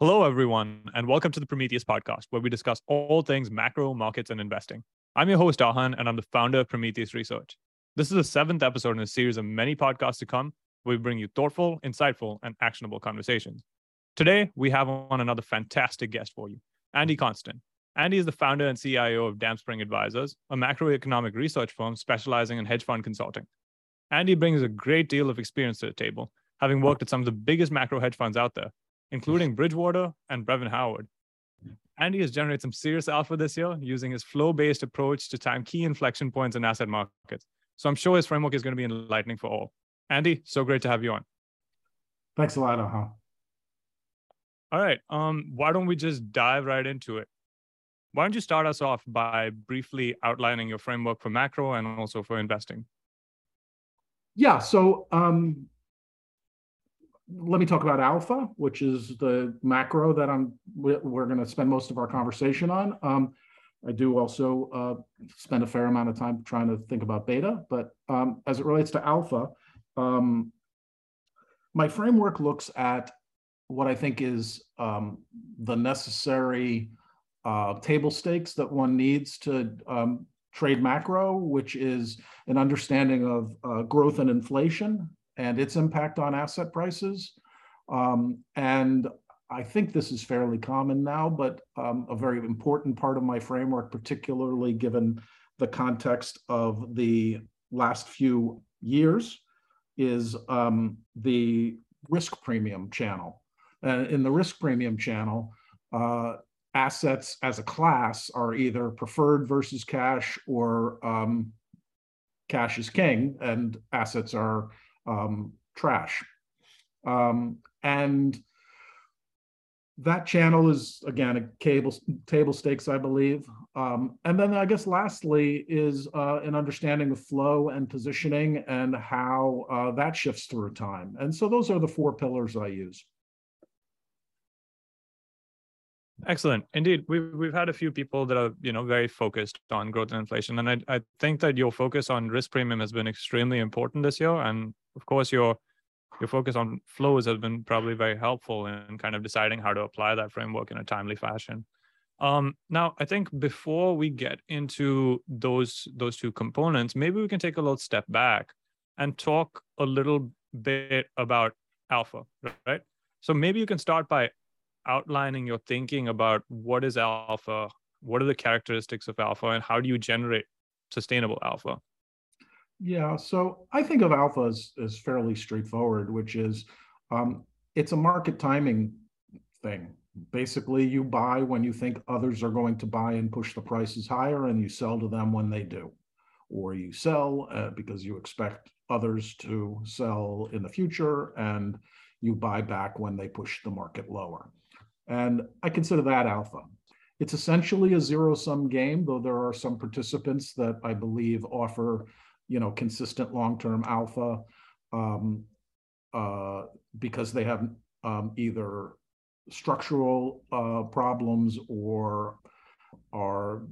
Hello, everyone, and welcome to the Prometheus podcast, where we discuss all things macro, markets, and investing. I'm your host, Ahan, and I'm the founder of Prometheus Research. This is the seventh episode in a series of many podcasts to come, where we bring you thoughtful, insightful, and actionable conversations. Today, we have on another fantastic guest for you, Andy Constan. Andy is the founder and CIO of Damped Spring Advisors, a macroeconomic research firm specializing in hedge fund consulting. Andy brings a great deal of experience to the table, having worked at some of the biggest macro hedge funds out there, including Bridgewater and Brevan Howard. Andy has generated some serious alpha this year using his flow based approach to time key inflection points in asset markets. So I'm sure his framework is going to be enlightening for all. Andy, so great to have you on. Thanks a lot, Ahan. All right. Um, why don't we just dive right into it? Why don't you start us off by briefly outlining your framework for macro and also for investing? Yeah. So um, let me talk about alpha, which is the macro that I'm we're going to spend most of our conversation on. Um, I do also uh, spend a fair amount of time trying to think about beta, but um, as it relates to alpha, um, my framework looks at what I think is um, the necessary uh, table stakes that one needs to um, trade macro, which is an understanding of uh, growth and inflation and its impact on asset prices. Um, and I think this is fairly common now, but um, a very important part of my framework, particularly given the context of the last few years, is um, the risk premium channel. And in the risk premium channel, uh, assets as a class are either preferred versus cash or um, cash is king and assets are um, trash. Um, and that channel is again a cable table stakes, I believe. Um, and then I guess lastly is uh, an understanding of flow and positioning and how uh, that shifts through time. And so those are the four pillars I use. Excellent. Indeed, we've we've had a few people that are you know very focused on growth and inflation, and I I think that your focus on risk premium has been extremely important this year, and of course your your focus on flows has been probably very helpful in kind of deciding how to apply that framework in a timely fashion. Um, now, I think before we get into those those two components, maybe we can take a little step back and talk a little bit about alpha, right? So maybe you can start by outlining your thinking about what is alpha, what are the characteristics of alpha, and how do you generate sustainable alpha? Yeah, so I think of alpha as, as fairly straightforward, which is um, it's a market timing thing. Basically, you buy when you think others are going to buy and push the prices higher, and you sell to them when they do. Or you sell uh, because you expect others to sell in the future, and you buy back when they push the market lower. And I consider that alpha. It's essentially a zero sum game, though there are some participants that I believe offer, you know, consistent long term alpha um, uh, because they have um, either structural uh, problems or are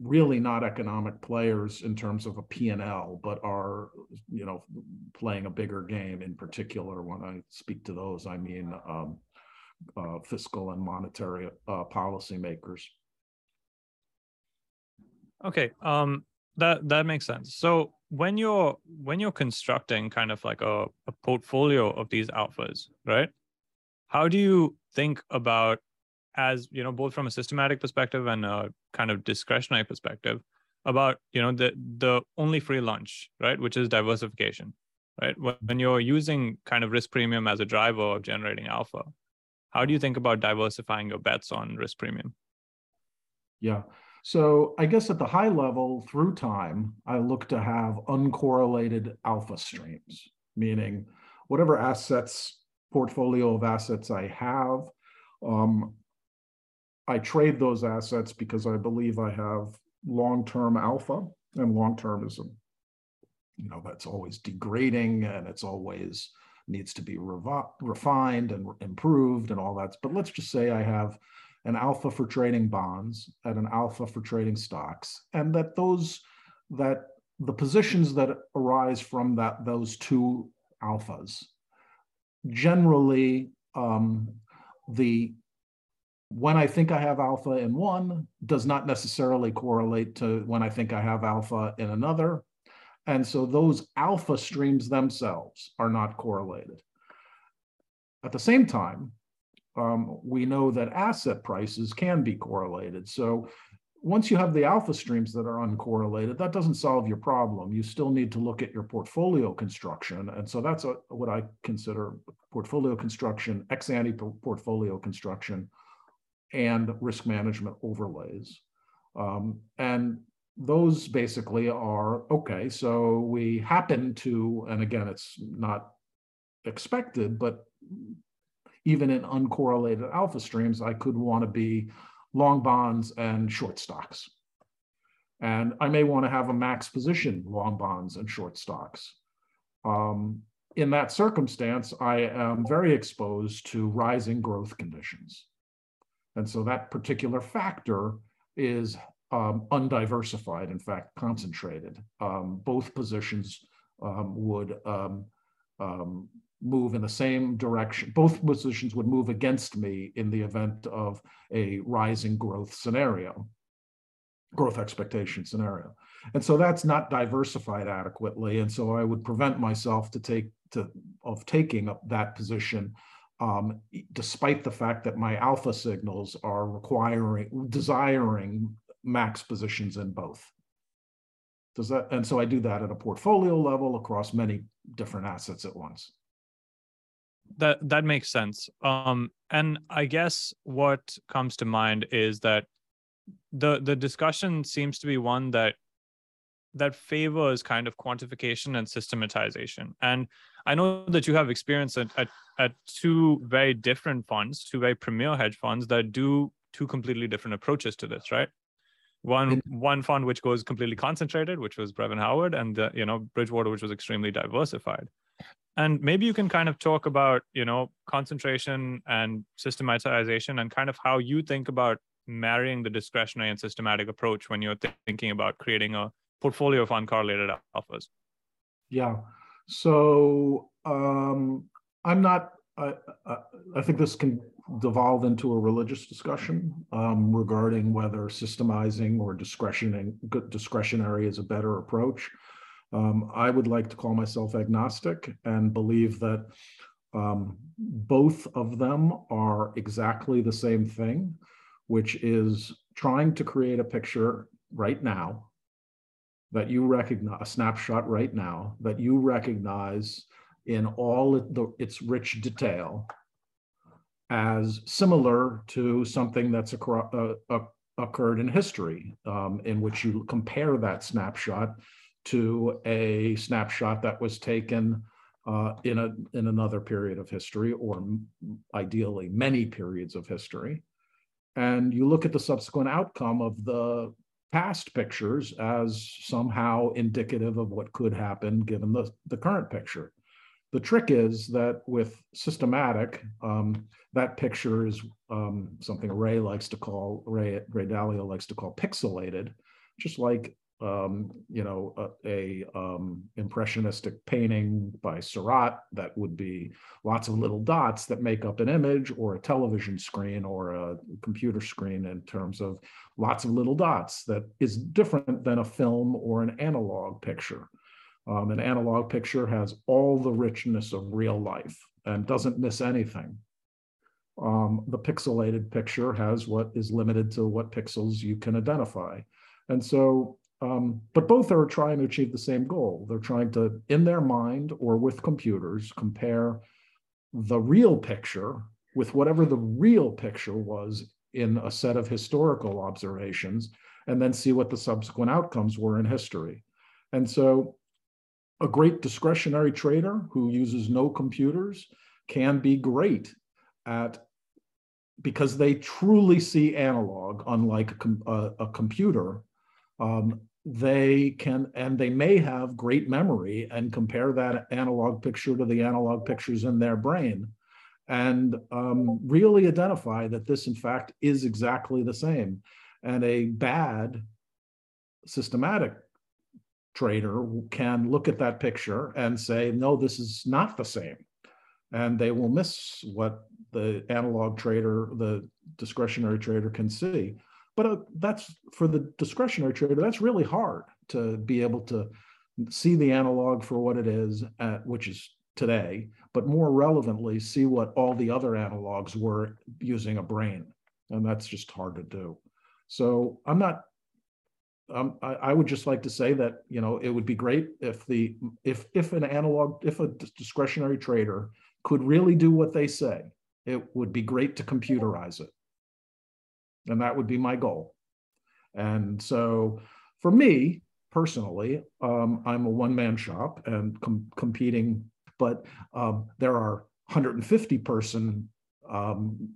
really not economic players in terms of a P&L, but are, you know, playing a bigger game in particular. When I speak to those, I mean um, uh, fiscal and monetary uh, policymakers. Okay, um, that that makes sense. So when you're when you're constructing kind of like a, a portfolio of these alphas, right? How do you think about as you know both from a systematic perspective and a kind of discretionary perspective about you know the the only free lunch right which is diversification right when you're using kind of risk premium as a driver of generating alpha how do you think about diversifying your bets on risk premium? Yeah. So I guess at the high level, through time, I look to have uncorrelated alpha streams, meaning whatever assets, portfolio of assets I have, um, I trade those assets because I believe I have long-term alpha, and long-termism, you know, that's always degrading and it's always needs to be revi- refined and improved and all that. But let's just say I have an alpha for trading bonds and an alpha for trading stocks, and that those that the positions that arise from that those two alphas generally um, the when I think I have alpha in one does not necessarily correlate to when I think I have alpha in another. And so those alpha streams themselves are not correlated. At the same time, um, we know that asset prices can be correlated. So once you have the alpha streams that are uncorrelated, that doesn't solve your problem. You still need to look at your portfolio construction. And so that's a, what I consider portfolio construction, ex ante portfolio construction, and risk management overlays. Um, and those basically are okay. So we happen to, and again, it's not expected, but even in uncorrelated alpha streams, I could want to be long bonds and short stocks. And I may want to have a max position long bonds and short stocks. Um, in that circumstance, I am very exposed to rising growth conditions. And so that particular factor is um, undiversified, in fact, concentrated. Um, both positions um, would um, um, move in the same direction. Both positions would move against me in the event of a rising growth scenario, growth expectation scenario. And so that's not diversified adequately. And so I would prevent myself to take to of taking up that position um, despite the fact that my alpha signals are requiring, desiring max positions in both. Does that, and so I do that at a portfolio level across many different assets at once. That that makes sense. Um, and I guess what comes to mind is that the the discussion seems to be one that that favors kind of quantification and systematization. And I know that you have experience at, at, at two very different funds, two very premier hedge funds that do two completely different approaches to this, right? One one fund which goes completely concentrated, which was Brevan Howard, and the, you know Bridgewater, which was extremely diversified. And maybe you can kind of talk about you know concentration and systematization, and kind of how you think about marrying the discretionary and systematic approach when you're th- thinking about creating a portfolio of uncorrelated alphas. Yeah. So um, I'm not. I, I, I think this can devolve into a religious discussion um, regarding whether systemizing or discretioning discretionary is a better approach. Um, I would like to call myself agnostic and believe that um, both of them are exactly the same thing, which is trying to create a picture right now that you recognize, a snapshot right now that you recognize in all the, its rich detail as similar to something that's uh, uh, occurred in history, um, in which you compare that snapshot to a snapshot that was taken uh, in a in another period of history, or ideally many periods of history, and you look at the subsequent outcome of the past pictures as somehow indicative of what could happen given the, the current picture. The trick is that with systematic, um, that picture is um, something Ray likes to call, Ray, Ray Dalio likes to call pixelated, just like um, you know, a, a um, impressionistic painting by Seurat that would be lots of little dots that make up an image, or a television screen or a computer screen in terms of lots of little dots that is different than a film or an analog picture. Um, an analog picture has all the richness of real life and doesn't miss anything. Um, the pixelated picture has what is limited to what pixels you can identify. And so um, but both are trying to achieve the same goal. They're trying to, in their mind or with computers, compare the real picture with whatever the real picture was in a set of historical observations, and then see what the subsequent outcomes were in history. And so, a great discretionary trader who uses no computers can be great at because they truly see analog, unlike a, a, a computer. Um, they can and they may have great memory and compare that analog picture to the analog pictures in their brain and um, really identify that this in fact is exactly the same and a bad systematic trader can look at that picture and say no this is not the same and they will miss what the analog trader, the discretionary trader can see. But uh, that's for the discretionary trader, that's really hard to be able to see the analog for what it is, at, which is today, but more relevantly, see what all the other analogs were using a brain. And that's just hard to do. So I'm not um, I, I, would just like to say that you know it would be great if the if if an analog if a discretionary trader could really do what they say it would be great to computerize it and that would be my goal and so for me personally um, i'm a one-man shop and com- competing but um, there are 150 person um,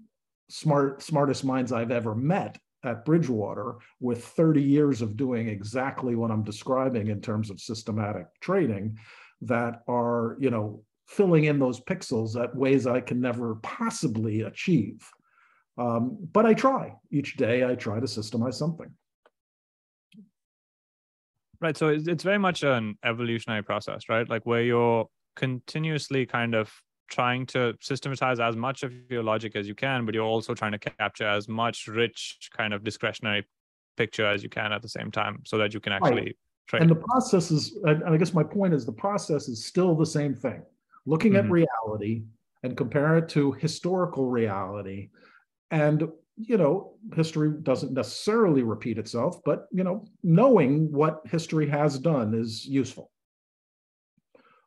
smart smartest minds i've ever met at Bridgewater with 30 years of doing exactly what I'm describing in terms of systematic trading that are, you know, filling in those pixels at ways I can never possibly achieve. Um, but I try each day, I try to systemize something. Right. So it's, it's very much an evolutionary process, right? Like where you're continuously kind of trying to systematize as much of your logic as you can, but you're also trying to capture as much rich kind of discretionary picture as you can at the same time so that you can actually right. trade. And the process is, and I guess my point is the process is still the same thing. Looking mm-hmm. at reality and compare it to historical reality. And, you know, history doesn't necessarily repeat itself, but, you know, knowing what history has done is useful.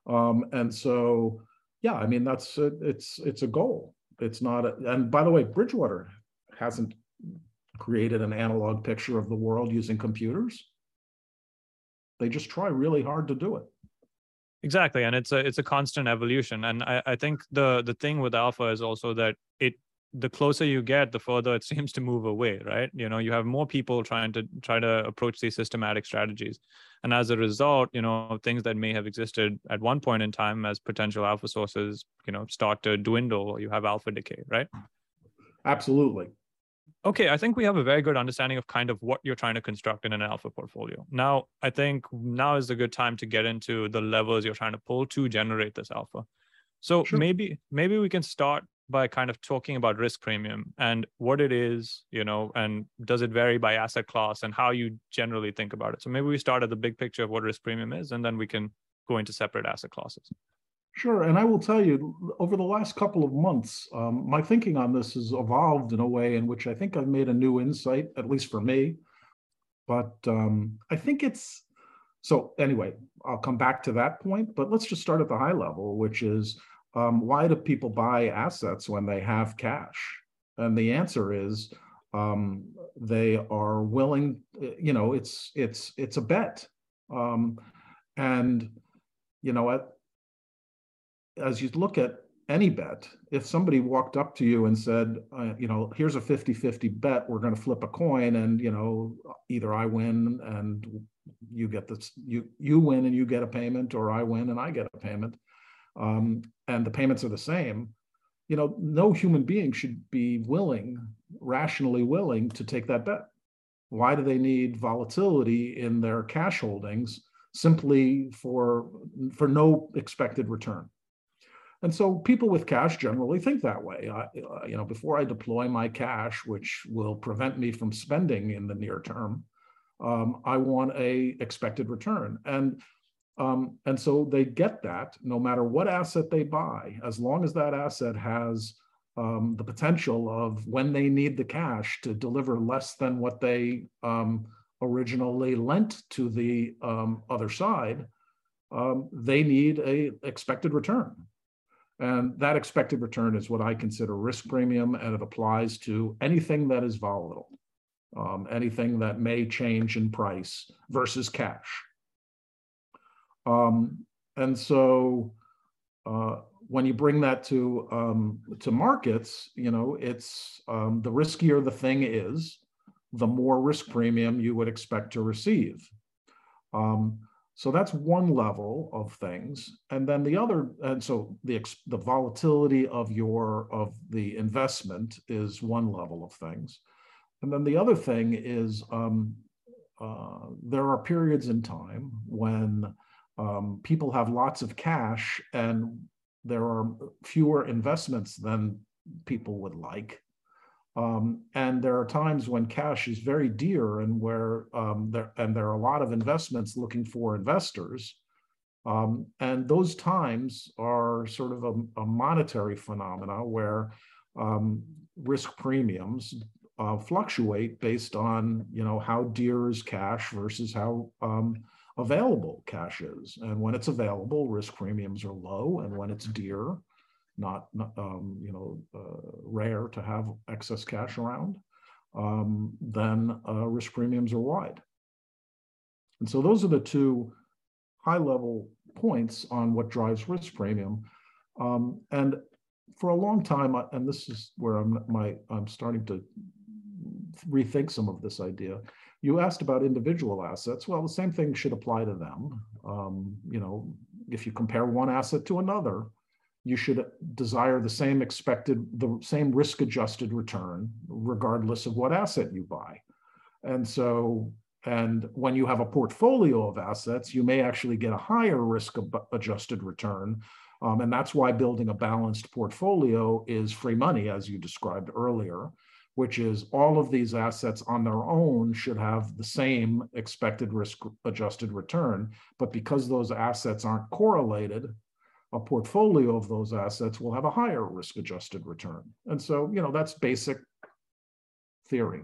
Um, and so, yeah, I mean that's a, it's it's a goal. It's not. A, and by the way, Bridgewater hasn't created an analog picture of the world using computers. They just try really hard to do it. Exactly, and it's a it's a constant evolution. And I, I think the the thing with alpha is also that it the closer you get, the further it seems to move away, right? You know, you have more people trying to try to approach these systematic strategies. And as a result, you know, things that may have existed at one point in time as potential alpha sources, you know, start to dwindle or you have alpha decay, right? Absolutely. Okay, I think we have a very good understanding of kind of what you're trying to construct in an alpha portfolio. Now, I think now is a good time to get into the levels you're trying to pull to generate this alpha. So sure. maybe maybe we can start by kind of talking about risk premium and what it is, you know, and does it vary by asset class and how you generally think about it. So maybe we start at the big picture of what risk premium is, and then we can go into separate asset classes. Sure. And I will tell you, over the last couple of months, um, my thinking on this has evolved in a way in which I think I've made a new insight, at least for me. But um, I think it's so, anyway, I'll come back to that point, but let's just start at the high level, which is um, why do people buy assets when they have cash? And the answer is um, they are willing. You know, it's it's it's a bet, um, and you know, as you look at any bet, if somebody walked up to you and said, uh, you know, here's a 50 50 bet, we're going to flip a coin, and, you know, either I win and you get this, you, you win and you get a payment, or I win and I get a payment um, and the payments are the same, you know, no human being should be willing, rationally willing to take that bet. Why do they need volatility in their cash holdings simply for, for no expected return? And so people with cash generally think that way. I, uh, you know, before I deploy my cash, which will prevent me from spending in the near term, um, I want a expected return. And um, and so they get that no matter what asset they buy, as long as that asset has um, the potential of when they need the cash to deliver less than what they um, originally lent to the um, other side, um, they need a expected return. And that expected return is what I consider risk premium, and it applies to anything that is volatile, um, anything that may change in price versus cash. Um, and so uh, when you bring that to um, to markets, you know, it's um, the riskier the thing is, the more risk premium you would expect to receive. Um, so that's one level of things, and then the other, and so the the volatility of your of the investment is one level of things, and then the other thing is um, uh, there are periods in time when um, people have lots of cash and there are fewer investments than people would like. Um, and there are times when cash is very dear and where um, there and there are a lot of investments looking for investors. Um, and those times are sort of a, a monetary phenomena where um, risk premiums uh, fluctuate based on you know how dear is cash versus how um, available cash is. And when it's available, risk premiums are low, and when it's dear, not, not um, you know uh, rare to have excess cash around, um, then uh, risk premiums are wide. And so those are the two high level points on what drives risk premium. Um, and for a long time, and this is where I'm my I'm starting to rethink some of this idea. You asked about individual assets. Well, the same thing should apply to them. Um, you know, if you compare one asset to another, you should desire the same expected, the same risk adjusted return, regardless of what asset you buy. And so, and when you have a portfolio of assets, you may actually get a higher risk adjusted return. Um, and that's why building a balanced portfolio is free money, as you described earlier, which is all of these assets on their own should have the same expected risk adjusted return. But because those assets aren't correlated, a portfolio of those assets will have a higher risk adjusted return. And so, you know, that's basic theory.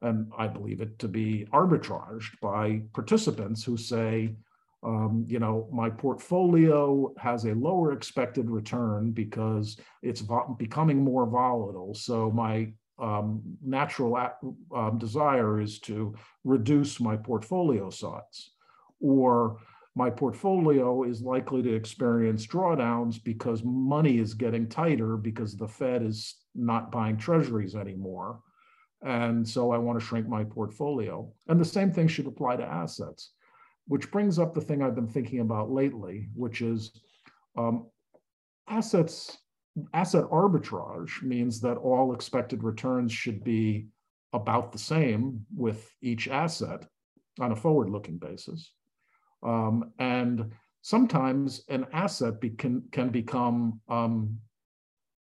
And I believe it to be arbitraged by participants who say, um, you know, my portfolio has a lower expected return because it's becoming more volatile. So my um, natural um, desire is to reduce my portfolio size. Or my portfolio is likely to experience drawdowns because money is getting tighter because the Fed is not buying treasuries anymore. And so I want to shrink my portfolio. And the same thing should apply to assets, which brings up the thing I've been thinking about lately, which is um, assets, asset arbitrage means that all expected returns should be about the same with each asset on a forward looking basis. Um, and sometimes an asset be, can, can become um,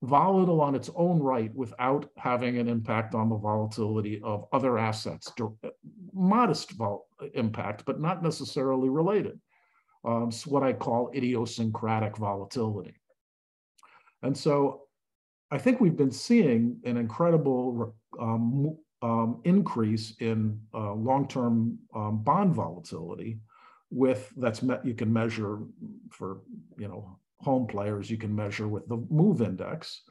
volatile on its own right without having an impact on the volatility of other assets. Modest vol- impact, but not necessarily related. Um, it's what I call idiosyncratic volatility. And so I think we've been seeing an incredible um, um, increase in uh, long term um, bond volatility with that's met you can measure for you know home players you can measure with the move index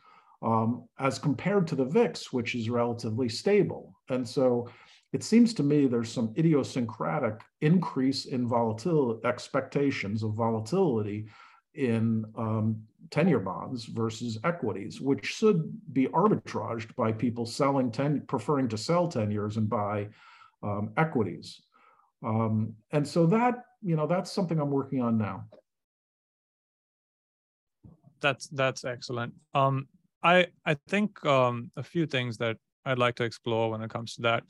um, as compared to the VIX, which is relatively stable. And so it seems to me there's some idiosyncratic increase in volatility expectations of volatility in um, 10-year bonds versus equities, which should be arbitraged by people selling 10, preferring to sell 10 years and buy um, equities. Um, and so that you know that's something i'm working on now. That's that's excellent. Um i i think um a few things that i'd like to explore when it comes to that.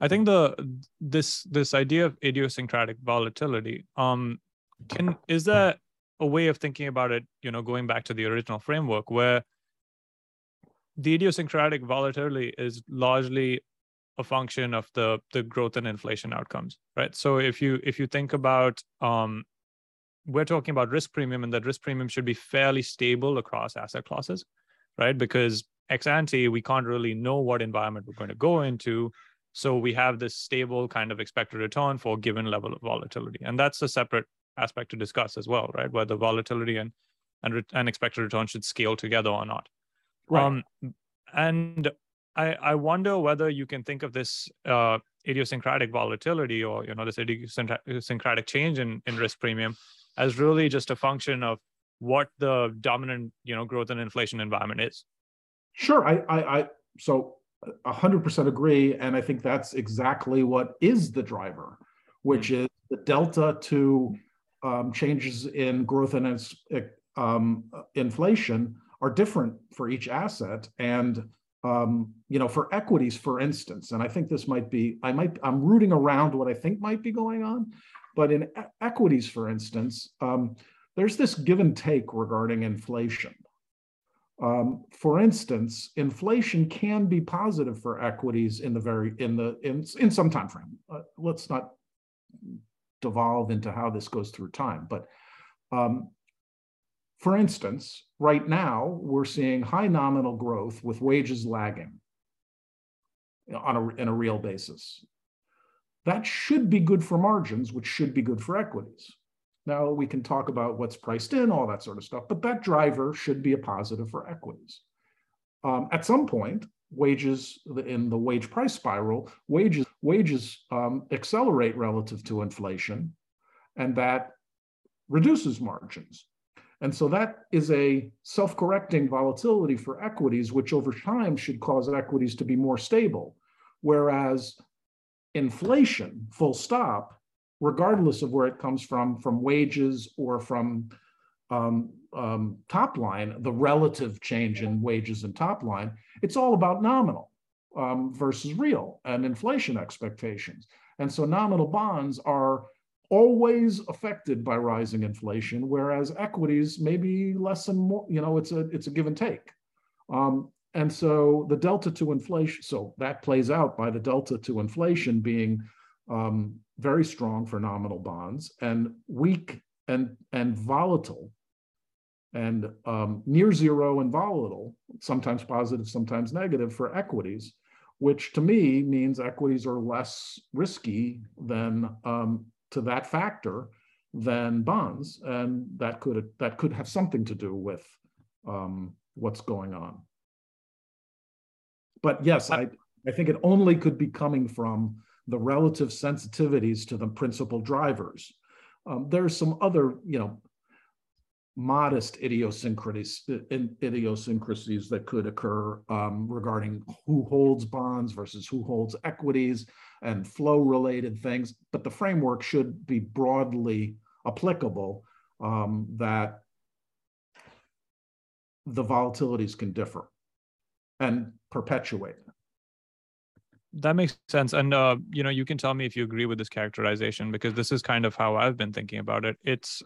I think the this this idea of idiosyncratic volatility um can is there a way of thinking about it you know going back to the original framework where the idiosyncratic volatility is largely a function of the the growth and inflation outcomes right? So if you if you think about um we're talking about risk premium and that risk premium should be fairly stable across asset classes right? Because ex ante we can't really know what environment we're going to go into. So we have this stable kind of expected return for a given level of volatility. And that's a separate aspect to discuss as well right whether volatility and and, and expected return should scale together or not right. um and I, I wonder whether you can think of this uh, idiosyncratic volatility or you know this idiosyncratic change in, in risk premium as really just a function of what the dominant you know growth and inflation environment is. Sure, I I, I so hundred percent agree, and I think that's exactly what is the driver, which mm-hmm. is the delta to um, changes in growth and um, inflation are different for each asset and um, you know, for equities, for instance, and I think this might be, I might, I'm rooting around what I think might be going on, but in e- equities, for instance, um, there's this give and take regarding inflation. Um, for instance, inflation can be positive for equities in the very in the in in some time frame. Uh, let's not devolve into how this goes through time, but um, for instance, right now we're seeing high nominal growth with wages lagging on a, in a real basis. That should be good for margins, which should be good for equities. Now we can talk about what's priced in, all that sort of stuff, but that driver should be a positive for equities. Um, at some point, wages in the wage price spiral, wages wages um, accelerate relative to inflation, and that reduces margins. And so that is a self-correcting volatility for equities, which over time should cause equities to be more stable. Whereas inflation, full stop, regardless of where it comes from, from wages or from um, um, top line, the relative change in wages and top line, it's all about nominal um, versus real and inflation expectations. And so nominal bonds are always affected by rising inflation, whereas equities may be less and more, you know, it's a it's a give and take. Um, and so the delta to inflation, so that plays out by the delta to inflation being um, very strong for nominal bonds and weak and, and volatile and um, near zero and volatile, sometimes positive, sometimes negative for equities, which to me means equities are less risky than um, to that factor than bonds, and that could that could have something to do with um, what's going on. But yes, I I think it only could be coming from the relative sensitivities to the principal drivers. Um, there's some other, you know, modest idiosyncrasies, idiosyncrasies that could occur um, regarding who holds bonds versus who holds equities and flow related things, but the framework should be broadly applicable um, that the volatilities can differ and perpetuate. That makes sense. And uh, you know you can tell me if you agree with this characterization because this is kind of how i've been thinking about it. It's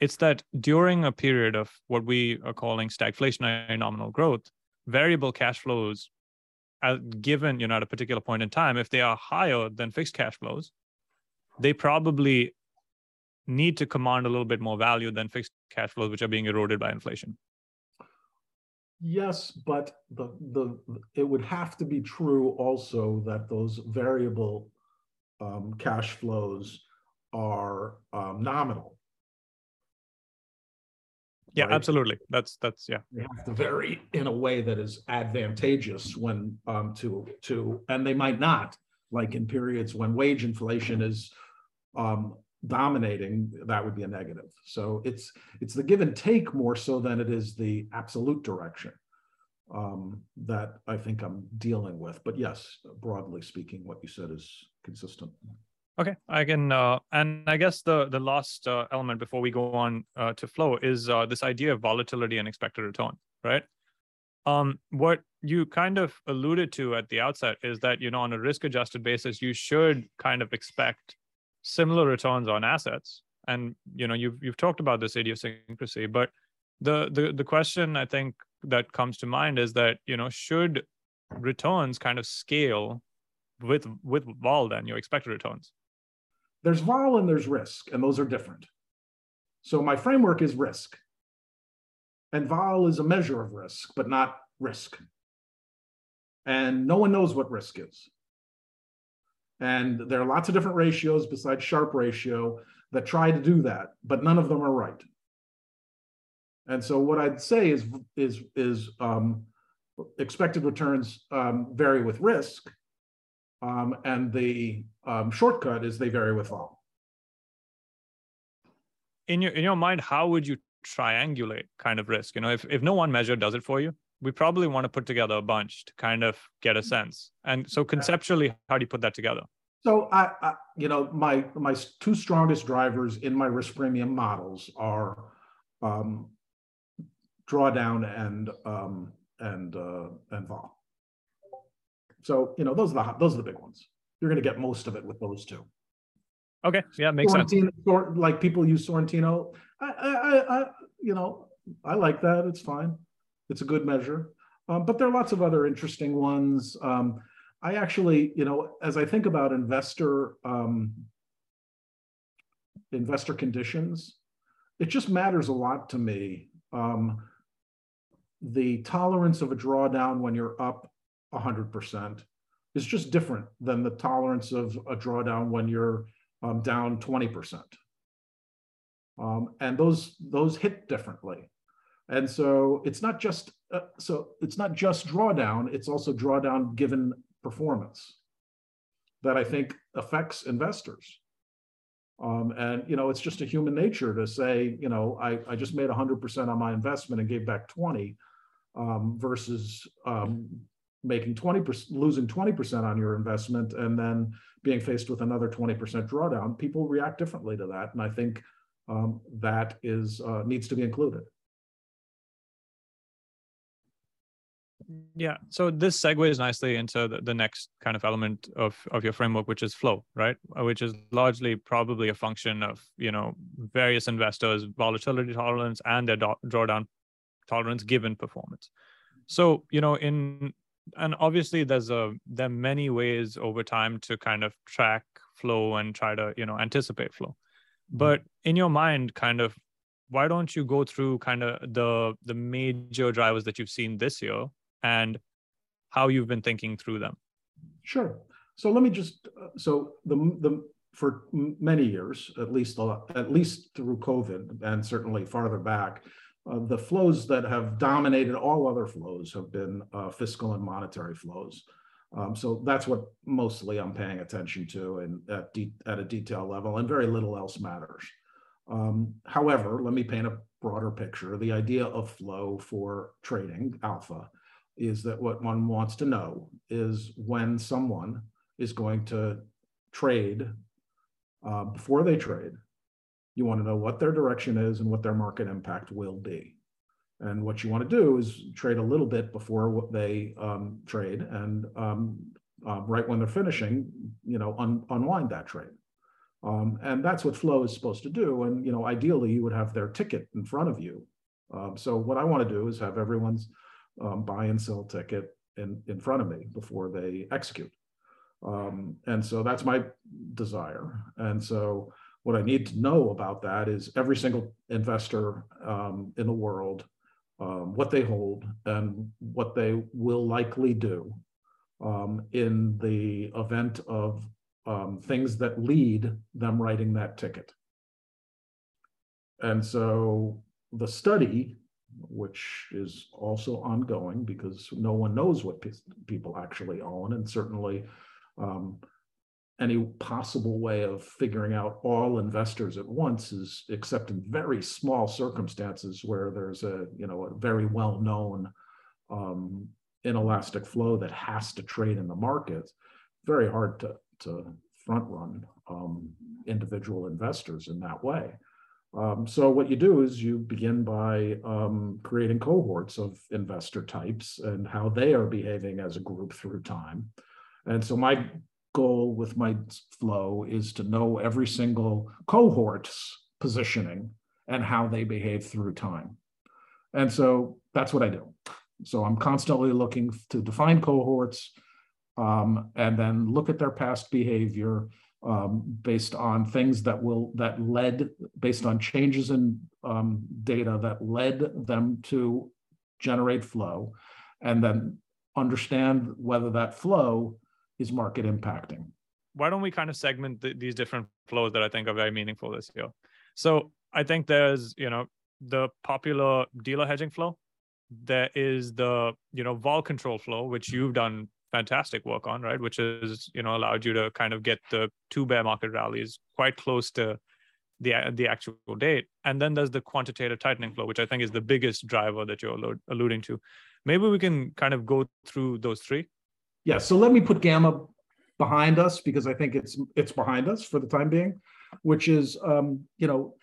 it's that during a period of what we are calling stagflationary nominal growth variable cash flows given you know at a particular point in time if they are higher than fixed cash flows they probably need to command a little bit more value than fixed cash flows which are being eroded by inflation Yes, but the, the, it would have to be true also that those variable um, cash flows are um, nominal. Yeah, right? absolutely. That's that's yeah. They have to vary in a way that is advantageous when um, to to, and they might not, like in periods when wage inflation is um, dominating, that would be a negative. So it's it's the give and take more so than it is the absolute direction um, that I think I'm dealing with. But yes, broadly speaking, what you said is consistent. Okay, I can, uh, and I guess the the last uh, element before we go on uh, to flow is uh, this idea of volatility and expected return, right? Um, what you kind of alluded to at the outset is that you know on a risk adjusted basis you should kind of expect similar returns on assets and you know you've you've talked about this idiosyncrasy but the the the question i think that comes to mind is that you know should returns kind of scale with with vol then your expected returns there's vol and there's risk and those are different. So my framework is risk. And vol is a measure of risk but not risk. And no one knows what risk is. And there are lots of different ratios besides Sharpe ratio that try to do that, but none of them are right. And so what I'd say is is is um, expected returns um, vary with risk, um, and the um, shortcut is they vary with vol. In your in your mind, how would you triangulate kind of risk? You know, if if no one measure does it for you, we probably want to put together a bunch to kind of get a sense. And so conceptually, how do you put that together? So I, I, you know, my my two strongest drivers in my risk premium models are um, drawdown and um, and uh, and vol. So you know, those are the those are the big ones. You're going to get most of it with those two. Okay, yeah, makes Sortino, sense. Like people use Sortino. I, I, I, you know, I like that. It's fine. It's a good measure. Um, but there are lots of other interesting ones. Um, I actually, you know, as I think about investor um, investor conditions, it just matters a lot to me. Um, the tolerance of a drawdown when you're up 100% is just different than the tolerance of a drawdown when you're um, down 20%. Um, and those those hit differently. And so it's not just uh, so it's not just drawdown, it's also drawdown given performance that I think affects investors. Um, and you know, it's just a human nature to say, you know, I, I just made 100% on my investment and gave back 20 um, versus um, making 20%, losing 20% on your investment and then being faced with another 20% drawdown. People react differently to that. And I think um, that is uh, needs to be included. Yeah. So this segues nicely into the, the next kind of element of, of your framework, which is flow, right? Uh, which is largely probably a function of, you know, various investors' volatility tolerance and their do- drawdown tolerance given performance. So, you know, in and obviously there's a there are many ways over time to kind of track flow and try to, you know, anticipate flow. Mm-hmm. But in your mind, kind of why don't you go through kind of the the major drivers that you've seen this year and how you've been thinking through them. Sure. So let me just uh, so the the for many years, at least at least through COVID, and certainly farther back, uh, the flows that have dominated all other flows have been uh, fiscal and monetary flows. Um, so that's what mostly I'm paying attention to, and at at a detail level, and very little else matters. Um, however, let me paint a broader picture. The idea of flow for trading alpha is that what one wants to know is when someone is going to trade uh, before they trade you want to know what their direction is and what their market impact will be and what you want to do is trade a little bit before what they um, trade and um, uh, right when they're finishing you know un- unwind that trade um, and that's what flow is supposed to do and you know ideally you would have their ticket in front of you um, so what i want to do is have everyone's um, buy and sell ticket in, in front of me before they execute. Um, and so that's my desire. And so what I need to know about that is every single investor um, in the world, um, what they hold and what they will likely do um, in the event of um, things that lead them writing that ticket. And so the study which is also ongoing because no one knows what people actually own. And certainly, um, any possible way of figuring out all investors at once is except in very small circumstances where there's a you know a very well known um, inelastic flow that has to trade in the market very hard to to front run um, individual investors in that way um, so what you do is you begin by um, creating cohorts of investor types and how they are behaving as a group through time. And so my goal with my flow is to know every single cohort's positioning and how they behave through time. And so that's what I do. So I'm constantly looking to define cohorts um, and then look at their past behavior um, based on things that will that led based on changes in um, data that led them to generate flow and then understand whether that flow is market impacting why don't we kind of segment the, these different flows that i think are very meaningful this year so i think there's you know the popular dealer hedging flow there is the you know vol control flow which you've done fantastic work on, right? Which is you know allowed you to kind of get the two bear market rallies quite close to the the actual date. And then there's the quantitative tightening flow, which I think is the biggest driver that you're alluding to. Maybe we can kind of go through those three. Yeah. So let me put gamma behind us because I think it's it's behind us for the time being, which is um, you know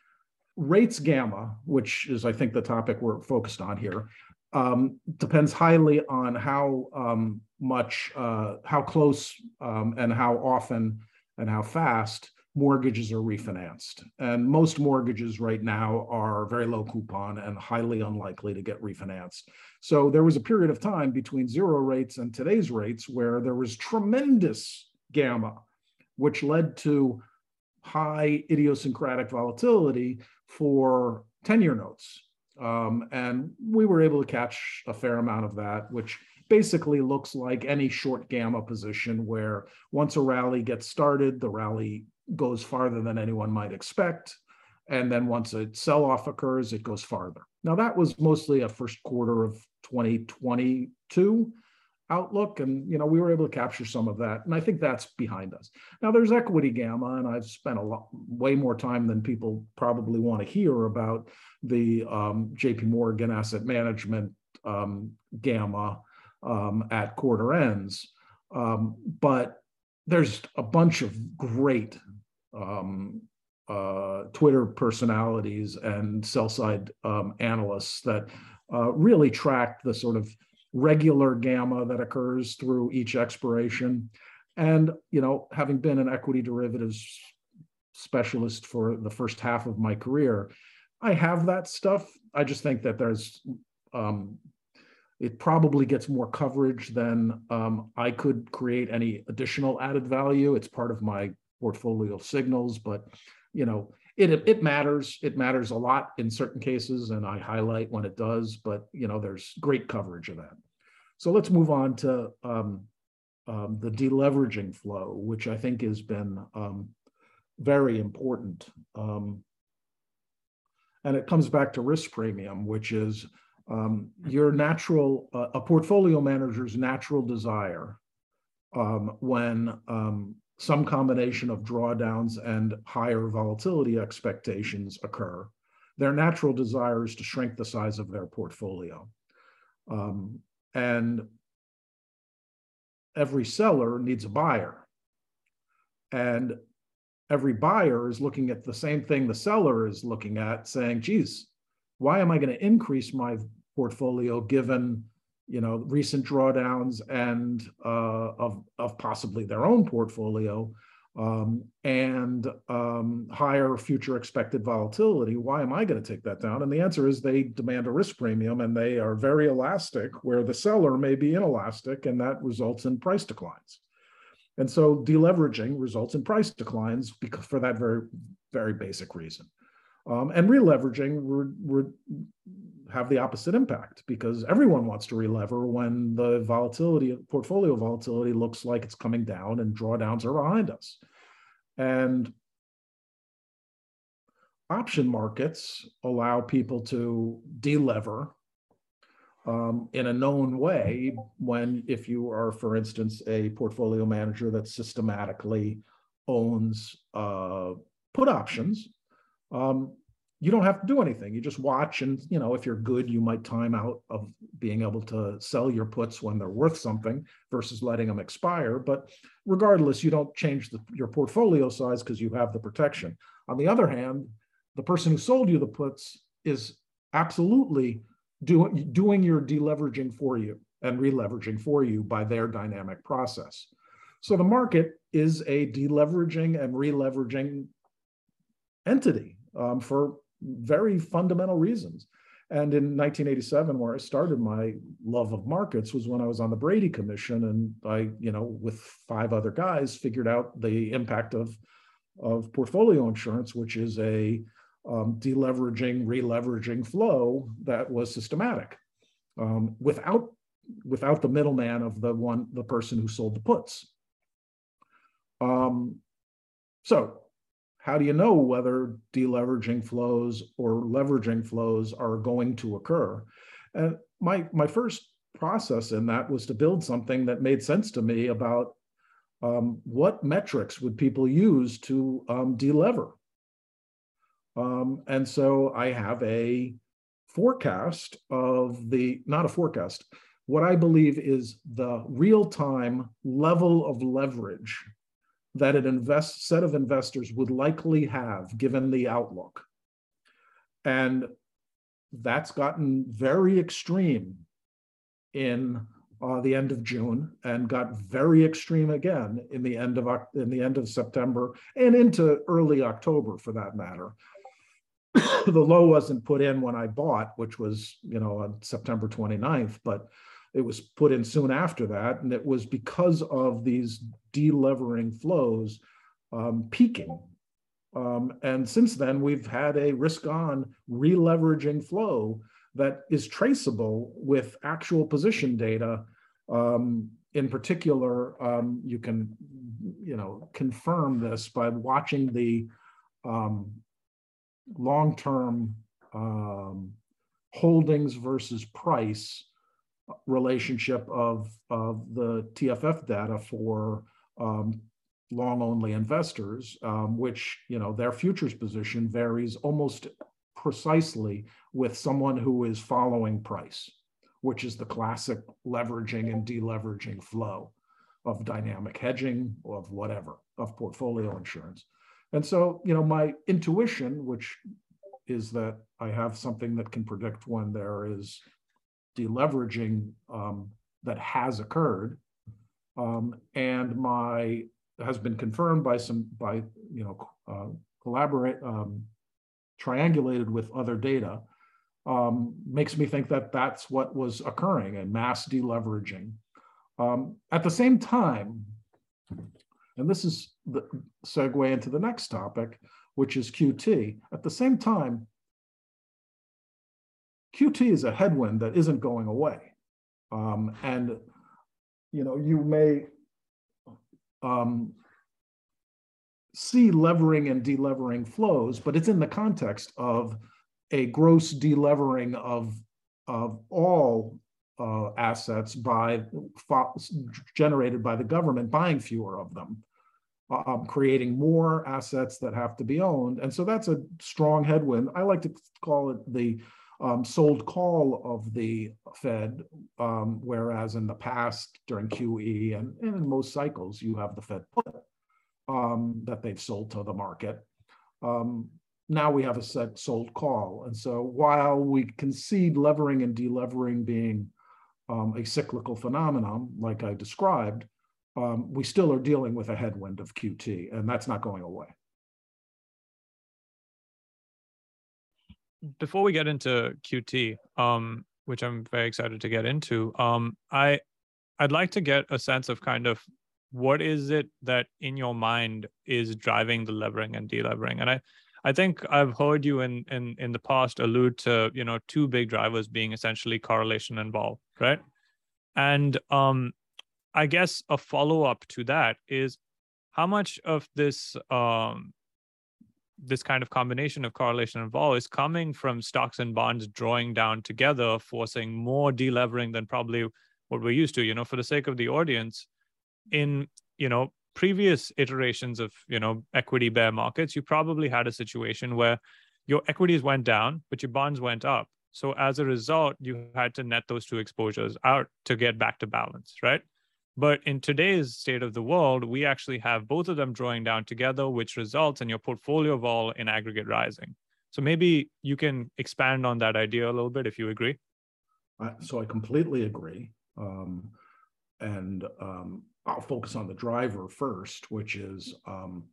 rates gamma, which is I think the topic we're focused on here um, depends highly on how um, much, uh, how close um, and how often and how fast mortgages are refinanced. And most mortgages right now are very low coupon and highly unlikely to get refinanced. So there was a period of time between zero rates and today's rates where there was tremendous gamma, which led to high idiosyncratic volatility for 10 year notes. Um, and we were able to catch a fair amount of that, which basically looks like any short gamma position where once a rally gets started, the rally goes farther than anyone might expect. And then once a sell off occurs, it goes farther. Now, that was mostly a first quarter of 2022 outlook. And, you know, we were able to capture some of that. And I think that's behind us. Now, there's equity gamma, and I've spent a lot, way more time than people probably want to hear about the um, JP Morgan asset management um, gamma um, at quarter ends. Um, but there's a bunch of great um, uh, Twitter personalities and sell side um, analysts that uh, really track the sort of regular gamma that occurs through each expiration. And, you know, having been an equity derivatives specialist for the first half of my career, I have that stuff. I just think that there's, um, it probably gets more coverage than um, I could create any additional added value. It's part of my portfolio signals, but you know, it it matters. It matters a lot in certain cases, and I highlight when it does. But you know, there's great coverage of that. So let's move on to um, um, the deleveraging flow, which I think has been um, very important. Um, and it comes back to risk premium, which is um, your natural, uh, a portfolio manager's natural desire um, when some combination of drawdowns and higher volatility expectations occur, their natural desire is to shrink the size of their portfolio. Um, and every seller needs a buyer. And every buyer is looking at the same thing the seller is looking at, saying, geez, why am I going to increase my portfolio given you know, recent drawdowns and uh, of, of possibly their own portfolio um, and um, higher future expected volatility. Why am I going to take that down? And the answer is they demand a risk premium and they are very elastic, where the seller may be inelastic, and that results in price declines. And so deleveraging results in price declines because for that very, very basic reason. Um, and releveraging re- re- have the opposite impact because everyone wants to relever when the volatility, portfolio volatility looks like it's coming down and drawdowns are behind us. And option markets allow people to delever um, in a known way when if you are for instance a portfolio manager that systematically owns uh, put options um, you don't have to do anything. You just watch, and you know if you're good, you might time out of being able to sell your puts when they're worth something versus letting them expire. But regardless, you don't change the, your portfolio size because you have the protection. On the other hand, the person who sold you the puts is absolutely doing doing your deleveraging for you and releveraging for you by their dynamic process. So the market is a deleveraging and releveraging entity um, for very fundamental reasons. And in 1987, where I started my love of markets was when I was on the Brady Commission, and I, you know, with five other guys, figured out the impact of of portfolio insurance, which is a um, deleveraging, releveraging flow that was systematic, um, without without the middleman of the one the person who sold the puts. Um, so how do you know whether deleveraging flows or leveraging flows are going to occur? And my my first process in that was to build something that made sense to me about um, what metrics would people use to um, delever. Um, and so I have a forecast of the not a forecast, what I believe is the real time level of leverage that an invest set of investors would likely have given the outlook. And that's gotten very extreme in uh, the end of June and got very extreme again in the end of in the end of September and into early October for that matter. the low wasn't put in when I bought, which was you know on September 29th, but it was put in soon after that, and it was because of these delevering flows um, peaking. Um, and since then, we've had a risk-on releveraging flow that is traceable with actual position data. Um, in particular, um, you can, you know, confirm this by watching the um, long-term um, holdings versus price relationship of, of the TFF data for um, long-only investors, um, which, you know, their futures position varies almost precisely with someone who is following price, which is the classic leveraging and deleveraging flow of dynamic hedging, of whatever, of portfolio insurance. And so, you know, my intuition, which is that I have something that can predict when there is deleveraging um, that has occurred, um, and my has been confirmed by some by you know uh, collaborate um, triangulated with other data um, makes me think that that's what was occurring a mass deleveraging. Um, at the same time, and this is the segue into the next topic, which is QT. At the same time, QT is a headwind that isn't going away. Um, and, you know, you may um, see levering and delevering flows, but it's in the context of a gross delevering of, of all uh, assets by generated by the government buying fewer of them, um, creating more assets that have to be owned. And so that's a strong headwind. I like to call it the um, sold call of the Fed, um, whereas in the past during QE and, and, in most cycles, you have the Fed put um, that they've sold to the market. Um, now we have a set sold call. And so while we concede levering and delevering being um, a cyclical phenomenon, like I described, um, we still are dealing with a headwind of QT, and that's not going away. Before we get into QT, um, which I'm very excited to get into, um, I I'd like to get a sense of kind of what is it that in your mind is driving the levering and delevering, and I I think I've heard you in in in the past allude to you know two big drivers being essentially correlation and vol, right? And um, I guess a follow up to that is how much of this um, this kind of combination of correlation and vol is coming from stocks and bonds drawing down together, forcing more delevering than probably what we're used to. You know, for the sake of the audience, in you know previous iterations of you know equity bear markets, you probably had a situation where your equities went down, but your bonds went up. So as a result, you had to net those two exposures out to get back to balance, right? But in today's state of the world, we actually have both of them drawing down together, which results in your portfolio vol in aggregate rising. So maybe you can expand on that idea a little bit if you agree. So I completely agree. Um, and um, I'll focus on the driver first, which is um,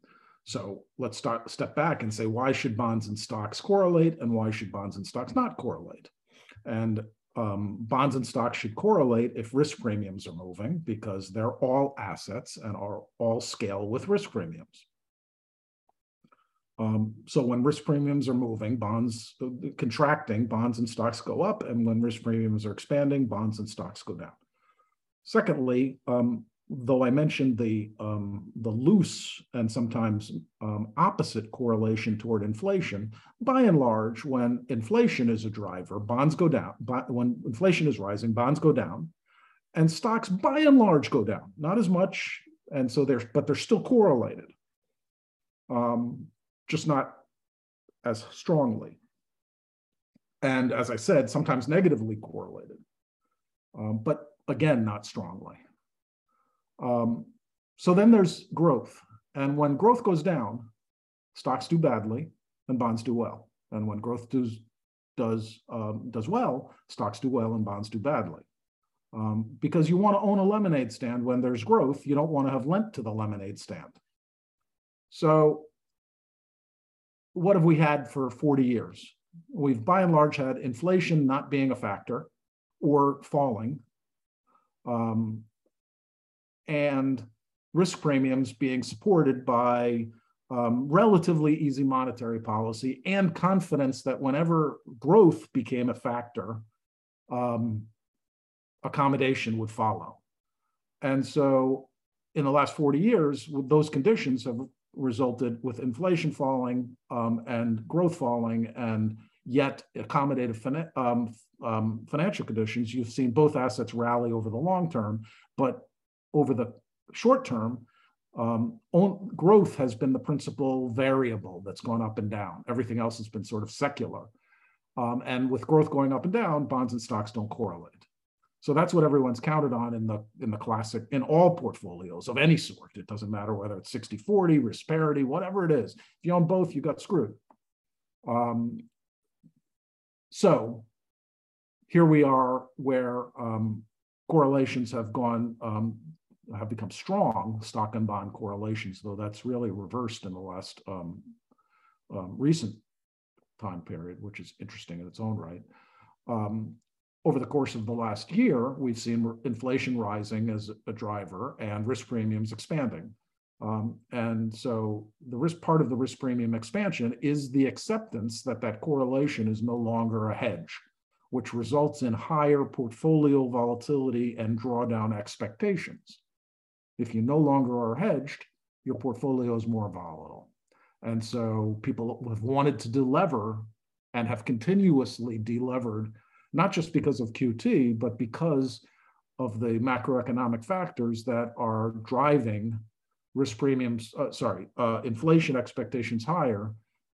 so let's start step back and say why should bonds and stocks correlate and why should bonds and stocks not correlate? And um, bonds and stocks should correlate if risk premiums are moving because they're all assets and are all scale with risk premiums. Um, so when risk premiums are moving, bonds uh, contracting, bonds and stocks go up, and when risk premiums are expanding, bonds and stocks go down. Secondly, um, though I mentioned the um, the loose and sometimes um, opposite correlation toward inflation, by and large, when inflation is a driver, bonds go down. When inflation is rising, bonds go down, and stocks by and large go down. Not as much, and so they're but they're still correlated, um, just not as strongly. And as I said, sometimes negatively correlated, um, but again, not strongly. Um, so then there's growth. And when growth goes down, stocks do badly and bonds do well. And when growth does, does, um, does well, stocks do well and bonds do badly. Um, because you want to own a lemonade stand when there's growth, you don't want to have lent to the lemonade stand. So, what have we had for 40 years? We've by and large had inflation not being a factor or falling, um, and risk premiums being supported by um, relatively easy monetary policy and confidence that whenever growth became a factor, um, accommodation would follow. And so in the last 40 years, those conditions have resulted with inflation falling um, and growth falling and yet accommodative um, um, financial conditions, you've seen both assets rally over the long term, but over the short term, um, own, growth has been the principal variable that's gone up and down. Everything else has been sort of secular. Um, and with growth going up and down, bonds and stocks don't correlate. So that's what everyone's counted on in the in the classic in all portfolios of any sort. It doesn't matter whether it's 60-40, risk parity, whatever it is. If you own both, you got screwed. Um, so here we are where um, correlations have gone um, have become strong stock and bond correlations, though that's really reversed in the last um, um, recent time period, which is interesting in its own right. Um, over the course of the last year, we've seen inflation rising as a driver and risk premiums expanding. Um, and so the risk part of the risk premium expansion is the acceptance that that correlation is no longer a hedge, which results in higher portfolio volatility and drawdown expectations. If you no longer are hedged, your portfolio is more volatile. And so people have wanted to delever and have continuously delevered, not just because of QT, but because of the macroeconomic factors that are driving risk premiums, uh, sorry, uh, inflation expectations higher,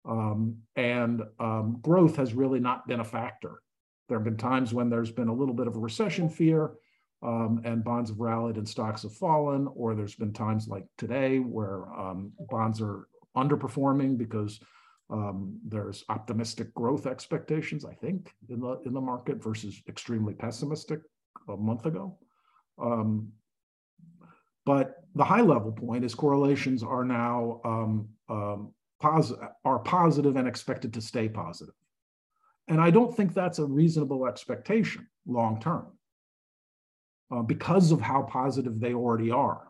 um, and um, growth has really not been a factor. There have been times when there's been a little bit of a recession fear, um, and bonds have rallied and stocks have fallen, or there's been times like today where um, bonds are underperforming because um, there's optimistic growth expectations, I think, in the in the market versus extremely pessimistic a month ago. Um, but the high level point is correlations are now um, um, posi- are positive and expected to stay positive. And I don't think that's a reasonable expectation long term uh, because of how positive they already are.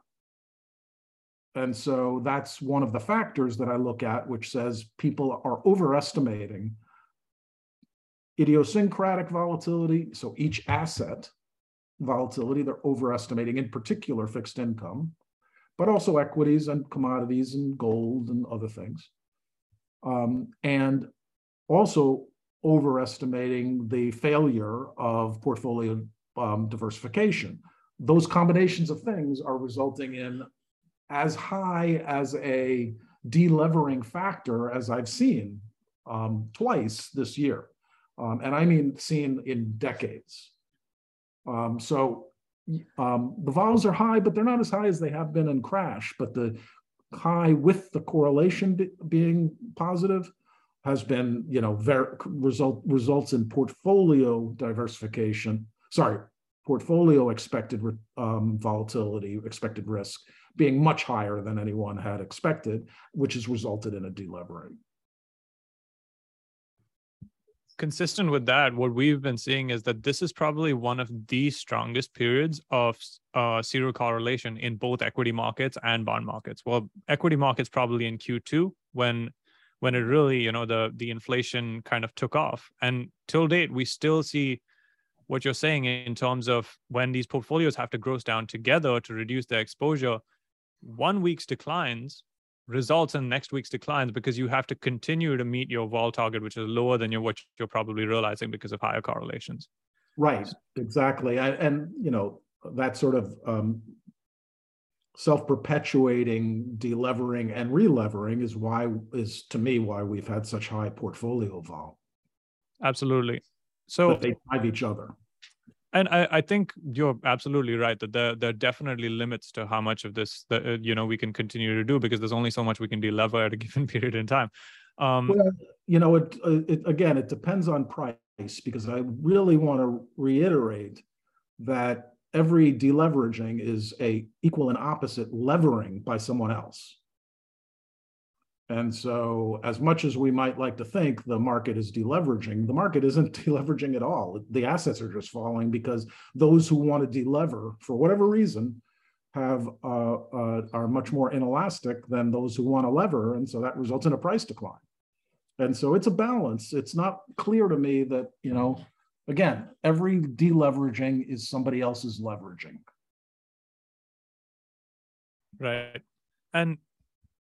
And so that's one of the factors that I look at, which says people are overestimating idiosyncratic volatility. So each asset volatility, they're overestimating, in particular, fixed income, but also equities and commodities and gold and other things. Um, and also overestimating the failure of portfolio um, diversification. Those combinations of things are resulting in as high as a delevering factor as I've seen um, twice this year. Um, and I mean seen in decades. Um, so um, the vols are high, but they're not as high as they have been in crash. But the high with the correlation be, being positive has been, you know, ver- result results in portfolio diversification. Sorry, portfolio expected um, volatility, expected risk being much higher than anyone had expected, which has resulted in a delevering consistent with that, what we've been seeing is that this is probably one of the strongest periods of uh, zero correlation in both equity markets and bond markets. Well, equity markets probably in Q2 when when it really, you know, the the inflation kind of took off, and till date we still see what you're saying in terms of when these portfolios have to gross down together to reduce their exposure. One week's declines results in next week's declines because you have to continue to meet your vol target, which is lower than your, what you're probably realizing because of higher correlations. Right, exactly. And, and you know, that sort of um, self-perpetuating delevering and relevering is why is to me why we've had such high portfolio vol. Absolutely. So but they drive each other and I, I, think you're absolutely right that there, there are definitely limits to how much of this that uh, you know we can continue to do because there's only so much we can delever at a given period in time. Um, well, you know, it, uh, it again, it depends on price because I really want to reiterate that every deleveraging is a equal and opposite levering by someone else. And so, as much as we might like to think the market is deleveraging, the market isn't deleveraging at all. The assets are just falling because those who want to delever, for whatever reason, have uh, uh, are much more inelastic than those who want to lever, and so that results in a price decline. And so it's a balance. It's not clear to me that you know, again, every deleveraging is somebody else's leveraging. Right, and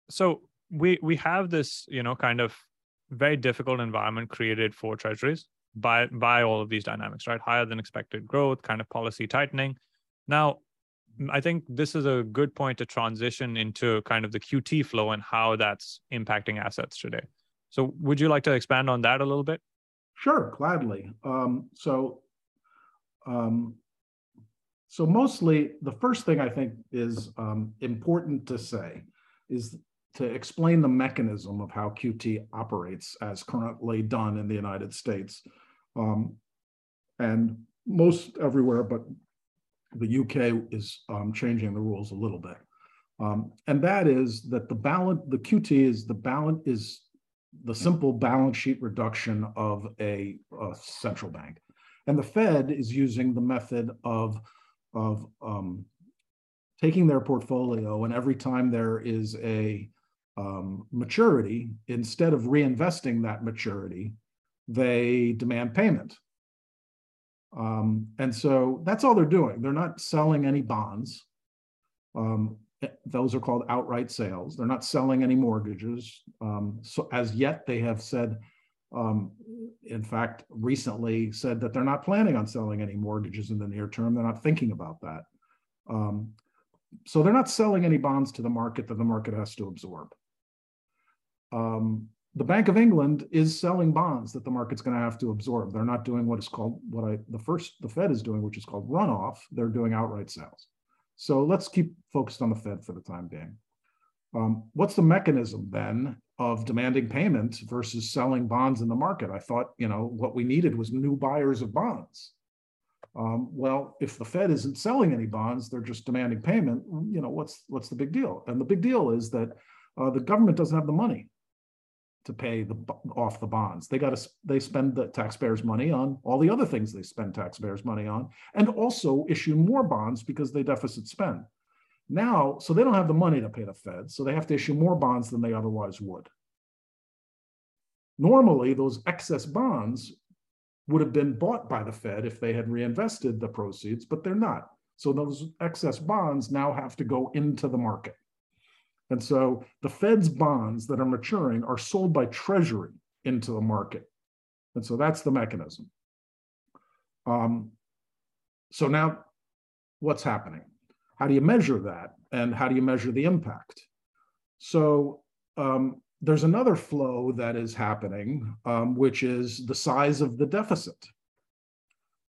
so we we have this you know kind of very difficult environment created for treasuries by by all of these dynamics right? Higher than expected growth kind of policy tightening. Now i think this is a good point to transition into kind of the qt flow and how that's impacting assets today. So would you like to expand on that a little bit? Sure gladly. Um, so um, so mostly the first thing i think is um, important to say is to explain the mechanism of how QT operates as currently done in the United States. Um, and most everywhere, but the UK is um, changing the rules a little bit. Um, and that is that the balance, the QT is the balance is the simple balance sheet reduction of a, a, central bank. And the Fed is using the method of, of um, taking their portfolio and every time there is a um, maturity, instead of reinvesting that maturity, they demand payment. Um, and so that's all they're doing. They're not selling any bonds. Um, those are called outright sales. They're not selling any mortgages. Um, so as yet, they have said, um, in fact, recently said that they're not planning on selling any mortgages in the near term. They're not thinking about that. Um, so they're not selling any bonds to the market that the market has to absorb um, the Bank of England is selling bonds that the market's going to have to absorb. They're not doing what is called what I the first the Fed is doing, which is called runoff. They're doing outright sales. So let's keep focused on the Fed for the time being. Um, what's the mechanism then of demanding payment versus selling bonds in the market? I thought you know what we needed was new buyers of bonds. Um, well, if the Fed isn't selling any bonds, they're just demanding payment. You know what's what's the big deal? And the big deal is that uh, the government doesn't have the money to pay the off the bonds. They got to they spend the taxpayers' money on all the other things they spend taxpayers' money on, and also issue more bonds because they deficit spend. Now, so they don't have the money to pay the Fed, so they have to issue more bonds than they otherwise would. Normally, those excess bonds would have been bought by the Fed if they had reinvested the proceeds, but they're not. So those excess bonds now have to go into the market. And so the Fed's bonds that are maturing are sold by Treasury into the market. And so that's the mechanism. Um, so now what's happening? How do you measure that? And how do you measure the impact? So um, there's another flow that is happening, um, which is the size of the deficit.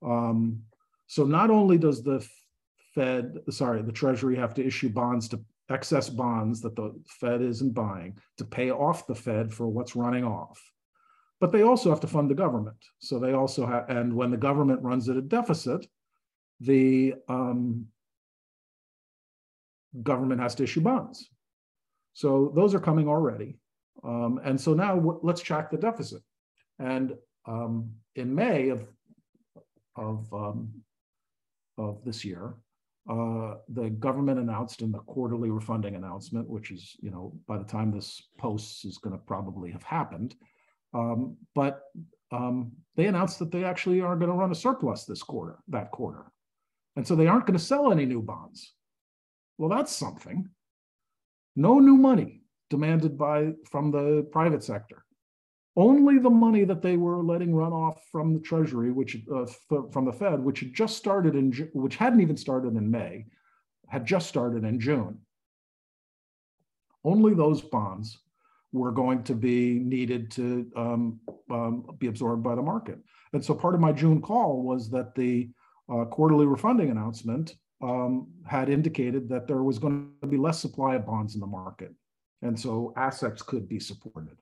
Um, so not only does the Fed, sorry, the Treasury have to issue bonds to excess bonds that the Fed isn't buying to pay off the Fed for what's running off. But they also have to fund the government. So they also have, and when the government runs at a deficit, the um, government has to issue bonds. So those are coming already. Um, and so now let's track the deficit. And um, in May of, of, um, of this year, uh, the government announced in the quarterly refunding announcement, which is, you know, by the time this posts is going to probably have happened. Um, but um, they announced that they actually are going to run a surplus this quarter, that quarter. And so they aren't going to sell any new bonds. Well, that's something. No new money demanded by from the private sector only the money that they were letting run off from the Treasury, which uh, from the Fed, which had just started in, which hadn't even started in May, had just started in June. Only those bonds were going to be needed to um, um, be absorbed by the market. And so part of my June call was that the uh, quarterly refunding announcement um, had indicated that there was going to be less supply of bonds in the market. And so assets could be supported.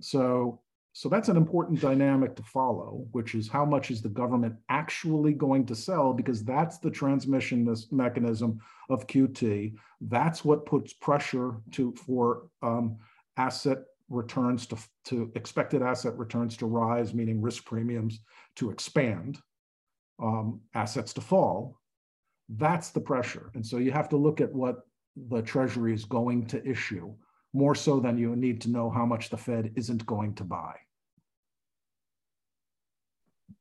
So, So that's an important dynamic to follow, which is how much is the government actually going to sell? Because that's the transmission mechanism of QT. That's what puts pressure to for um, asset returns to, to expected asset returns to rise, meaning risk premiums to expand, um, assets to fall. That's the pressure. And so you have to look at what the Treasury is going to issue more so than you need to know how much the Fed isn't going to buy.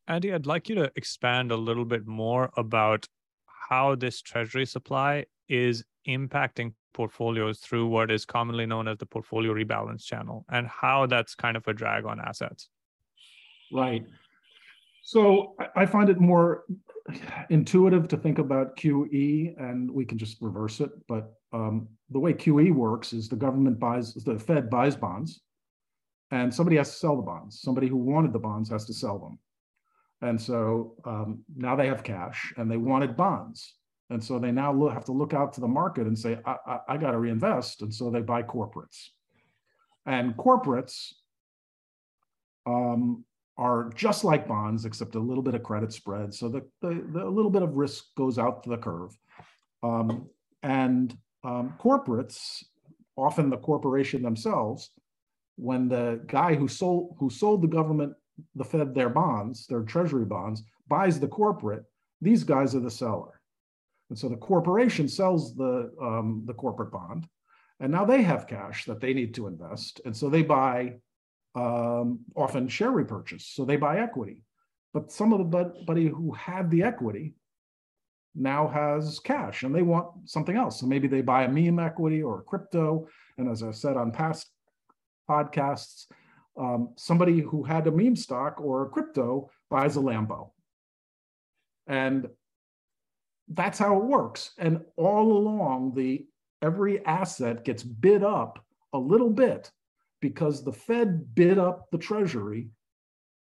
Andy, I'd like you to expand a little bit more about how this treasury supply is impacting portfolios through what is commonly known as the portfolio rebalance channel and how that's kind of a drag on assets. Right. So I find it more intuitive to think about QE, and we can just reverse it. But um, the way QE works is the government buys, the Fed buys bonds, and somebody has to sell the bonds. Somebody who wanted the bonds has to sell them. And so um, now they have cash and they wanted bonds. And so they now have to look out to the market and say, I, I, I got to reinvest. And so they buy corporates. And corporates um, are just like bonds, except a little bit of credit spread. So the, the, the little bit of risk goes out to the curve. Um, and um, corporates, often the corporation themselves, when the guy who sold who sold the government the Fed their bonds, their treasury bonds, buys the corporate, these guys are the seller. And so the corporation sells the, um, the corporate bond, and now they have cash that they need to invest. And so they buy um, often share repurchase. So they buy equity. But some of the buddy who had the equity now has cash and they want something else. So maybe they buy a meme equity or a crypto. And as I said on past podcasts, um, somebody who had a meme stock or a crypto buys a Lambo. And that's how it works. And all along, the every asset gets bid up a little bit because the Fed bid up the Treasury,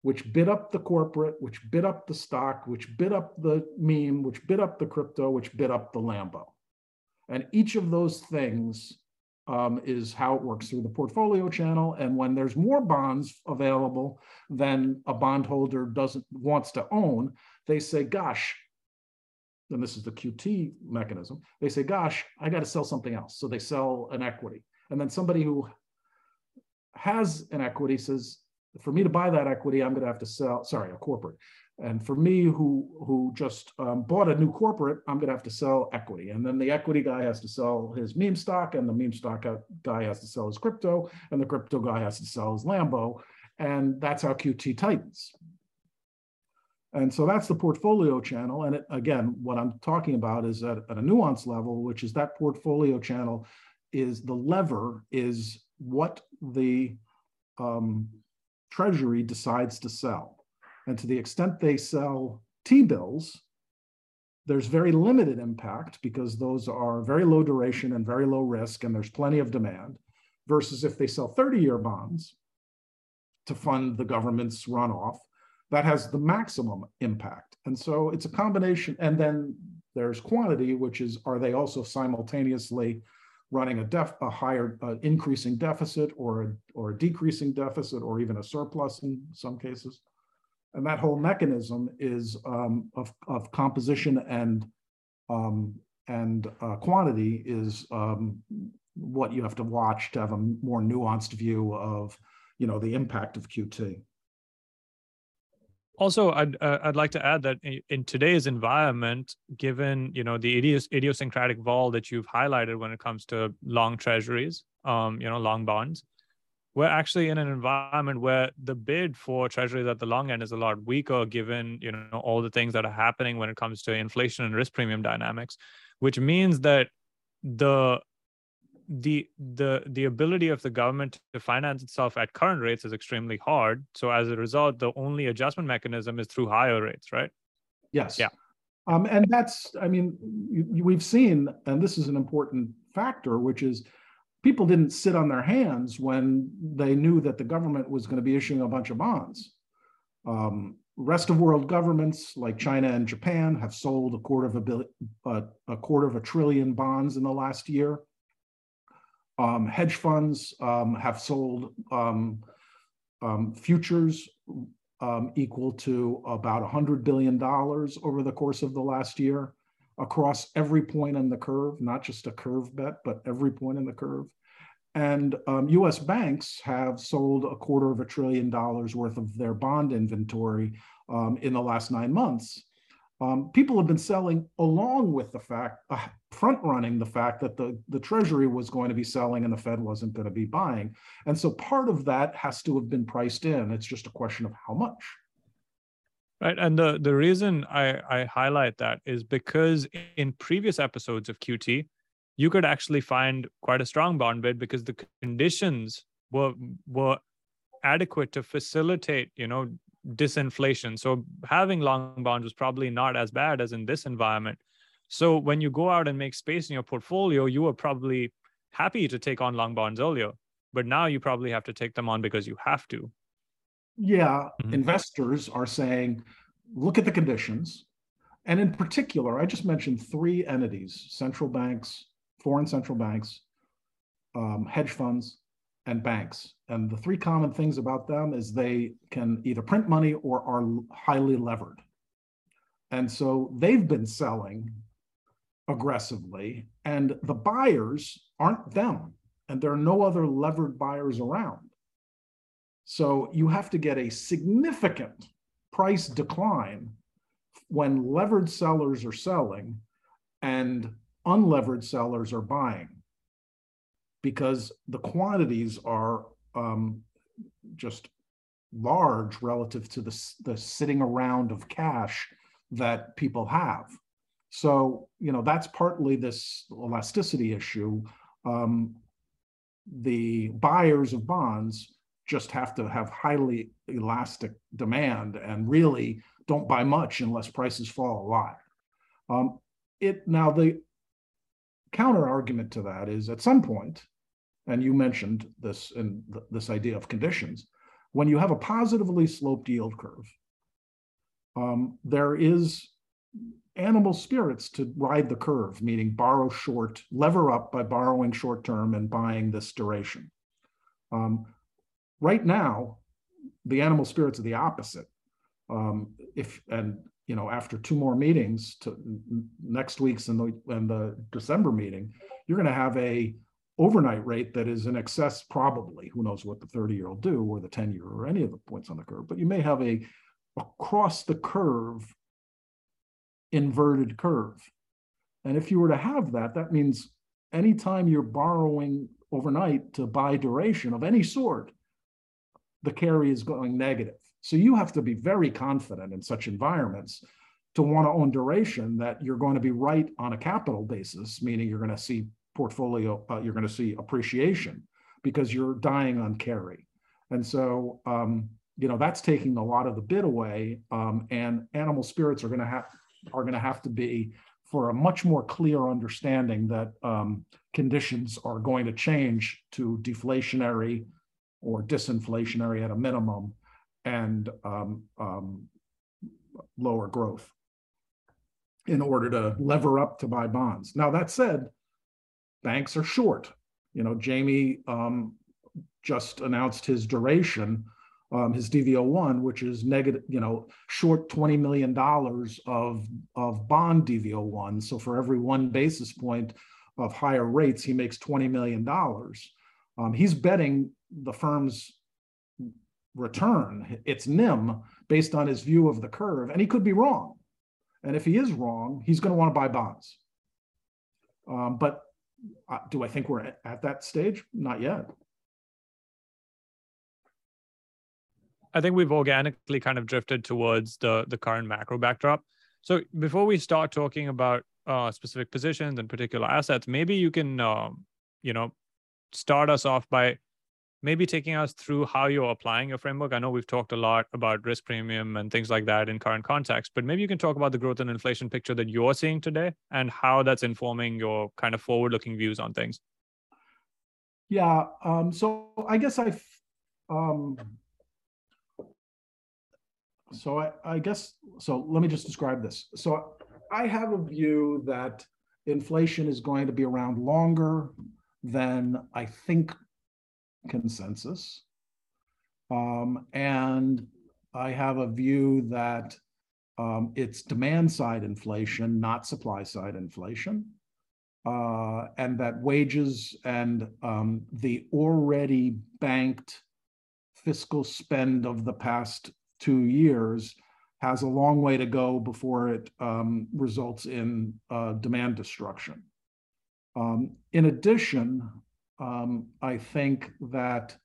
which bid up the corporate, which bid up the stock, which bid up the meme, which bid up the crypto, which bid up the Lambo. And each of those things um, is how it works through the portfolio channel. And when there's more bonds available than a bondholder doesn't wants to own, they say, gosh, and this is the QT mechanism, they say, gosh, I got to sell something else. So they sell an equity. And then somebody who has an equity says, for me to buy that equity, I'm going to have to sell, sorry, a corporate. And for me, who who just um, bought a new corporate, I'm going to have to sell equity. And then the equity guy has to sell his meme stock, and the meme stock guy has to sell his crypto, and the crypto guy has to sell his Lambo. And that's how QT tightens. And so that's the portfolio channel. And it, again, what I'm talking about is at, at a nuance level, which is that portfolio channel is the lever is what the um, treasury decides to sell. And to the extent they sell T-bills, there's very limited impact because those are very low duration and very low risk, and there's plenty of demand. Versus if they sell 30 year bonds to fund the government's runoff, that has the maximum impact. And so it's a combination. And then there's quantity, which is are they also simultaneously running a, def, a higher uh, increasing deficit or a, or a decreasing deficit or even a surplus in some cases? And that whole mechanism is um, of, of composition and um, and uh, quantity is um, what you have to watch to have a more nuanced view of, you know, the impact of QT. Also, I'd uh, I'd like to add that in today's environment, given you know the idios- idiosyncratic vol that you've highlighted when it comes to long treasuries, um, you know, long bonds, we're actually in an environment where the bid for treasuries at the long end is a lot weaker given you know all the things that are happening when it comes to inflation and risk premium dynamics which means that the the the the ability of the government to finance itself at current rates is extremely hard so as a result the only adjustment mechanism is through higher rates right yes yeah um, and that's i mean we've seen and this is an important factor which is people didn't sit on their hands when they knew that the government was going to be issuing a bunch of bonds. Um, rest of world governments like China and Japan have sold a quarter of a billion, uh, a quarter of a trillion bonds in the last year. Um, hedge funds um, have sold um, um, futures um, equal to about $100 billion over the course of the last year across every point in the curve, not just a curve bet, but every point in the curve. And um, US banks have sold a quarter of a trillion dollars worth of their bond inventory um, in the last nine months. Um, people have been selling along with the fact, uh, front running the fact that the, the Treasury was going to be selling and the Fed wasn't going to be buying. And so part of that has to have been priced in. It's just a question of how much. Right. And the, the reason I, I highlight that is because in previous episodes of QT, you could actually find quite a strong bond bid because the conditions were were adequate to facilitate, you know, disinflation. So having long bonds was probably not as bad as in this environment. So when you go out and make space in your portfolio, you were probably happy to take on long bonds earlier, but now you probably have to take them on because you have to. Yeah, mm-hmm. investors are saying, look at the conditions. And in particular, I just mentioned three entities central banks, foreign central banks, um, hedge funds, and banks. And the three common things about them is they can either print money or are highly levered. And so they've been selling aggressively, and the buyers aren't them, and there are no other levered buyers around. So you have to get a significant price decline when levered sellers are selling and unlevered sellers are buying because the quantities are um, just large relative to the, the sitting around of cash that people have. So, you know, that's partly this elasticity issue. Um, the buyers of bonds just have to have highly elastic demand and really don't buy much unless prices fall a lot. Um, it now the counter argument to that is at some point, and you mentioned this in th- this idea of conditions, when you have a positively sloped yield curve, um, there is animal spirits to ride the curve, meaning borrow short, lever up by borrowing short term and buying this duration. Um, right now, the animal spirits are the opposite. Um, if and you know after two more meetings to next week's and the and the December meeting, you're going to have a overnight rate that is in excess probably who knows what the 30 year will do or the 10 year or any of the points on the curve but you may have a across the curve inverted curve. And if you were to have that that means anytime you're borrowing overnight to buy duration of any sort the carry is going negative so you have to be very confident in such environments to want to own duration that you're going to be right on a capital basis, meaning you're going to see portfolio, uh, you're going to see appreciation because you're dying on carry. And so, um, you know, that's taking a lot of the bid away. Um, and animal spirits are going to have are going to have to be for a much more clear understanding that um, conditions are going to change to deflationary or disinflationary at a minimum and um, um, lower growth in order to lever up to buy bonds. Now, that said, banks are short. You know, Jamie um, just announced his duration, um, his DV01, which is negative, you know, short $20 million of, of bond DV01. So for every one basis point of higher rates, he makes $20 million. Um, he's betting the firm's return, its NIM, based on his view of the curve. And he could be wrong. And if he is wrong, he's going to want to buy bonds. Um, but uh, do I think we're at, at that stage? Not yet. I think we've organically kind of drifted towards the the current macro backdrop. So before we start talking about uh, specific positions and particular assets, maybe you can, um, you know, start us off by maybe taking us through how you're applying your framework. I know we've talked a lot about risk premium and things like that in current context, but maybe you can talk about the growth and inflation picture that you're seeing today and how that's informing your kind of forward looking views on things. Yeah. Um, so I guess I, um, so I, I guess, so let me just describe this. So I have a view that inflation is going to be around longer than I think consensus. Um, and I have a view that um, it's demand side inflation, not supply side inflation. Uh, and that wages and um, the already banked fiscal spend of the past two years has a long way to go before it um, results in uh, demand destruction. Um, in addition, um, I think that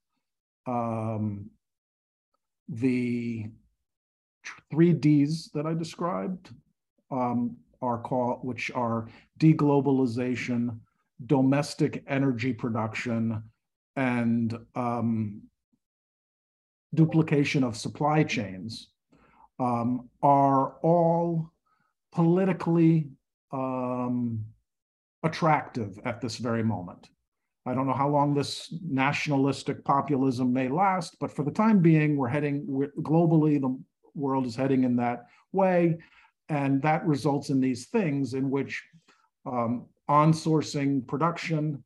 um, the three Ds that I described um, are called, which are deglobalization, domestic energy production, and um, duplication of supply chains, um, are all politically um, attractive at this very moment. I don't know how long this nationalistic populism may last, but for the time being, we're heading we're, globally, the world is heading in that way. And that results in these things in which um, on-sourcing production,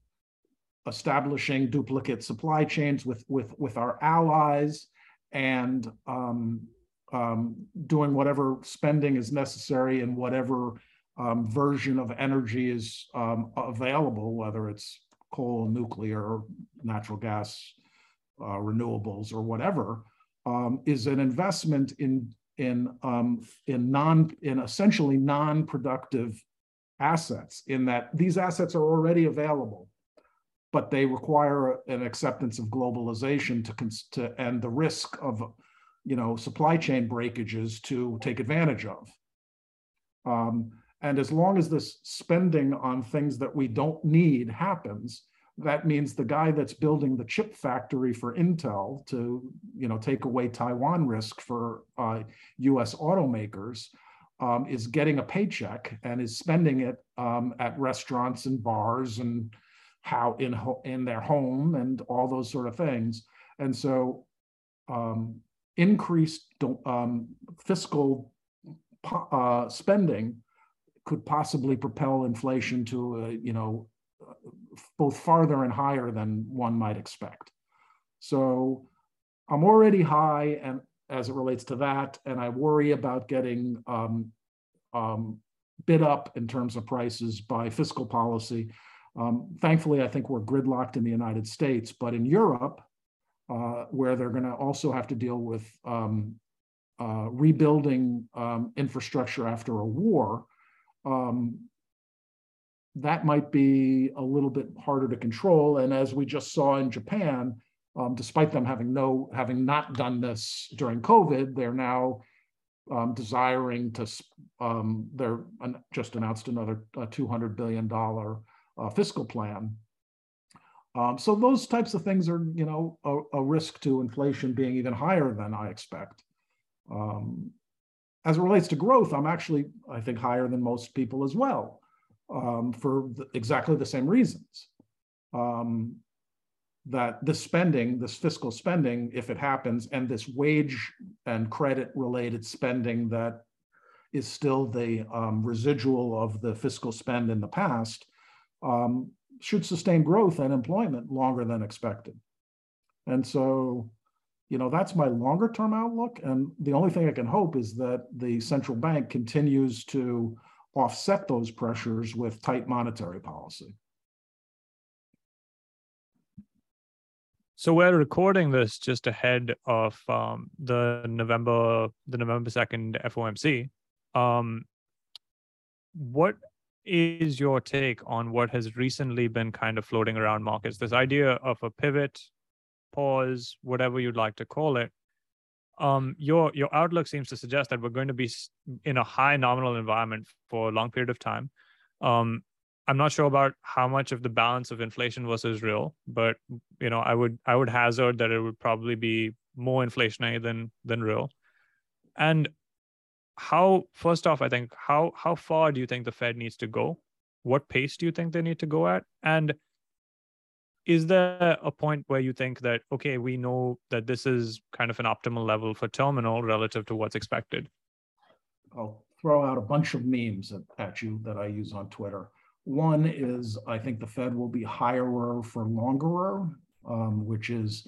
establishing duplicate supply chains with, with, with our allies, and um, um, doing whatever spending is necessary in whatever um, version of energy is um, available, whether it's coal, nuclear, natural gas, uh, renewables, or whatever, um, is an investment in in um, in non in essentially non-productive assets. In that these assets are already available, but they require an acceptance of globalization to to and the risk of you know supply chain breakages to take advantage of. Um, and as long as this spending on things that we don't need happens, that means the guy that's building the chip factory for Intel to, you know, take away Taiwan risk for uh, U.S. automakers um, is getting a paycheck and is spending it um, at restaurants and bars and how in ho- in their home and all those sort of things. And so, um, increased um, fiscal uh, spending could possibly propel inflation to a, you know both farther and higher than one might expect. So I'm already high and as it relates to that, and I worry about getting um, um, bid up in terms of prices by fiscal policy. Um, thankfully, I think we're gridlocked in the United States, but in Europe, uh, where they're going to also have to deal with um, uh, rebuilding um, infrastructure after a war, um, that might be a little bit harder to control. And as we just saw in Japan, um, despite them having no having not done this during COVID, they're now um, desiring to. Um, they're just announced another uh, 200 billion dollar uh, fiscal plan. Um, so those types of things are, you know, a, a, risk to inflation being even higher than I expect. As it relates to growth, I'm actually, I think, higher than most people as well um, for exactly the same reasons. Um, that this spending, this fiscal spending, if it happens, and this wage and credit related spending that is still the um, residual of the fiscal spend in the past, um, should sustain growth and employment longer than expected. And so, you know, that's my longer term outlook. And the only thing I can hope is that the central bank continues to offset those pressures with tight monetary policy. So we're recording this just ahead of um, the November the November second FOMC. Um, what is your take on what has recently been kind of floating around markets? This idea of a pivot, pause, whatever you'd like to call it, um, your your outlook seems to suggest that we're going to be in a high nominal environment for a long period of time. Um, I'm not sure about how much of the balance of inflation versus real, but you know, I would I would hazard that it would probably be more inflationary than than real. And how first off, I think how how far do you think the Fed needs to go? What pace do you think they need to go at? And is there a point where you think that okay we know that this is kind of an optimal level for terminal relative to what's expected i'll throw out a bunch of memes at, you that i use on twitter one is i think the fed will be higher for longer um, which is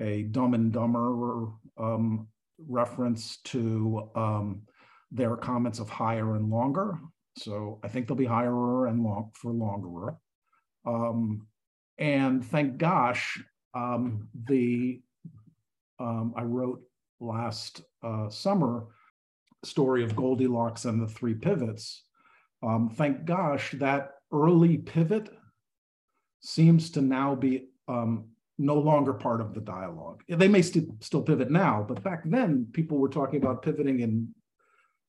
a Dumb and Dumber um, reference to um, their comments of higher and longer. So I think they'll be higher and long for longer. And thank gosh, um, the um, I wrote last uh, summer story of Goldilocks and the three pivots. Um, thank gosh that early pivot seems to now be um, no longer part of the dialogue. They may st- still pivot now, but back then people were talking about pivoting in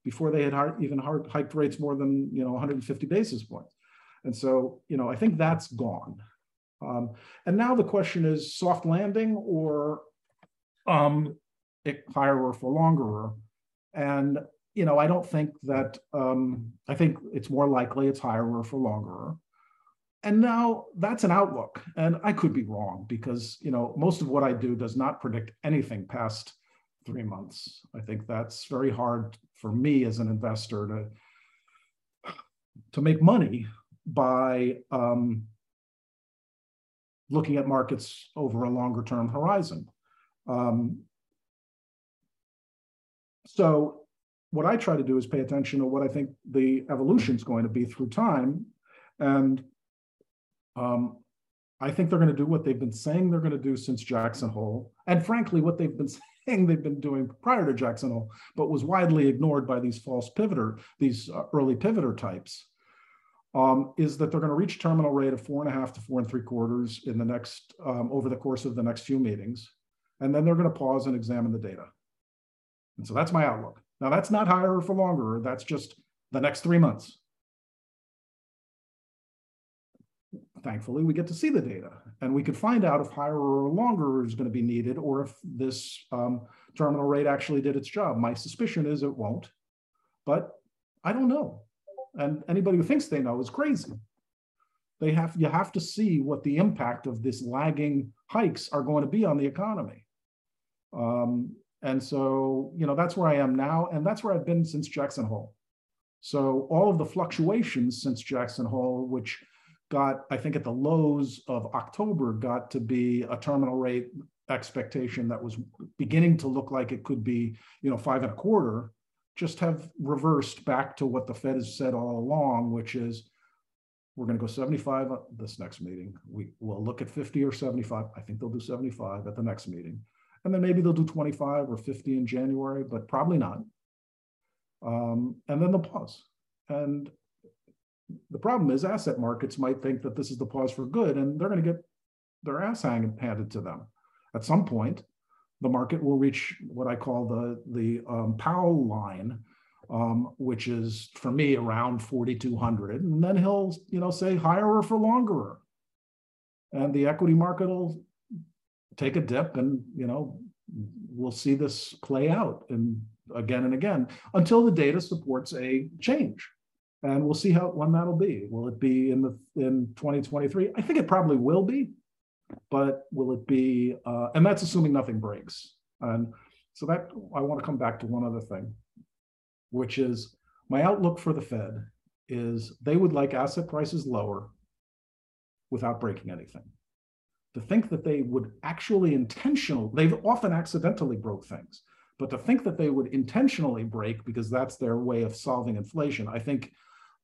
before they had hard, even hard hiked rates more than you know 150 basis points. And so you know I think that's gone. Um, and now the question is soft landing or um, higher or for longer. And you know I don't think that um, I think it's more likely it's higher or for longer. And now that's an outlook. And i could be wrong because you know most of what i do does not predict anything past three months. I think that's very hard for me as an investor to to make money by um, looking at markets over a longer term horizon. Um, so what i try to do is pay attention to what i think the evolution is going to be through time. And um, I think they're going to do what they've been saying they're going to do since Jackson Hole, and frankly, what they've been saying they've been doing prior to Jackson Hole, but was widely ignored by these false pivoter, these uh, early pivoter types, um, is that they're going to reach terminal rate of four and a half to four and three quarters in the next um, over the course of the next few meetings, and then they're going to pause and examine the data. And so that's my outlook. Now that's not higher for longer. That's just the next three months. thankfully, we get to see the data and we could find out if higher or longer is going to be needed or if this um, terminal rate actually did its job. My suspicion is it won't, but I don't know. And anybody who thinks they know is crazy. They have you have to see what the impact of this lagging hikes are going to be on the economy. Um, and so, you know, that's where I am now, and that's where I've been since Jackson Hole. So all of the fluctuations since Jackson Hole, which got, I think at the lows of October, got to be a terminal rate expectation that was beginning to look like it could be, you know, five and a quarter, just have reversed back to what the Fed has said all along, which is we're going to go 75 this next meeting. We will look at 50 or 75. I think they'll do 75 at the next meeting. And then maybe they'll do 25 or 50 in January, but probably not. Um, and then they'll pause. And the problem is asset markets might think that this is the pause for good and they're going to get their ass handed to them. At some point, the market will reach what I call the, the um, Powell line, um, which is for me around 4,200. And then he'll, you know, say higher for longer. And the equity market will take a dip and, you know, we'll see this play out and again and again until the data supports a change and we'll see how when that'll be. Will it be in the in 2023? I think it probably will be, but will it be? Uh, and that's assuming nothing breaks. And so that I want to come back to one other thing, which is my outlook for the Fed is they would like asset prices lower without breaking anything. To think that they would actually intentional, they've often accidentally broke things, but to think that they would intentionally break because that's their way of solving inflation, I think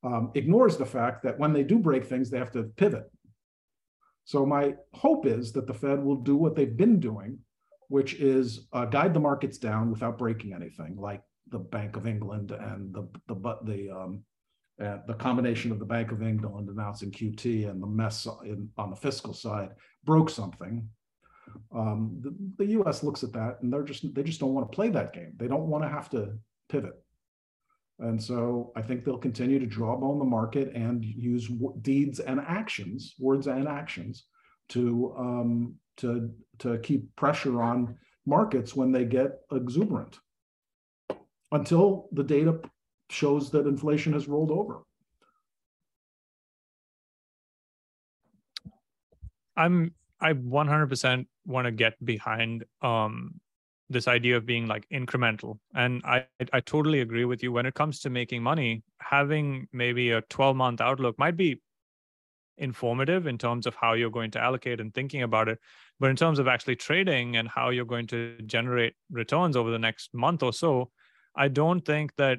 um, ignores the fact that when they do break things, they have to pivot. So my hope is that the Fed will do what they've been doing, which is uh, guide the markets down without breaking anything, like the Bank of England and the the the um, uh, the combination of the Bank of England announcing QT and the mess in, on the fiscal side broke something. Um, the, the U.S. looks at that and they're just they just don't want to play that game. They don't want to have to pivot. And so I think they'll continue to draw on the market and use deeds and actions, words and actions, to um, to to keep pressure on markets when they get exuberant, until the data shows that inflation has rolled over. I'm I 100% want to get behind um, this idea of being like incremental and i i totally agree with you when it comes to making money having maybe a 12 month outlook might be informative in terms of how you're going to allocate and thinking about it. But in terms of actually trading and how you're going to generate returns over the next month or so, I don't think that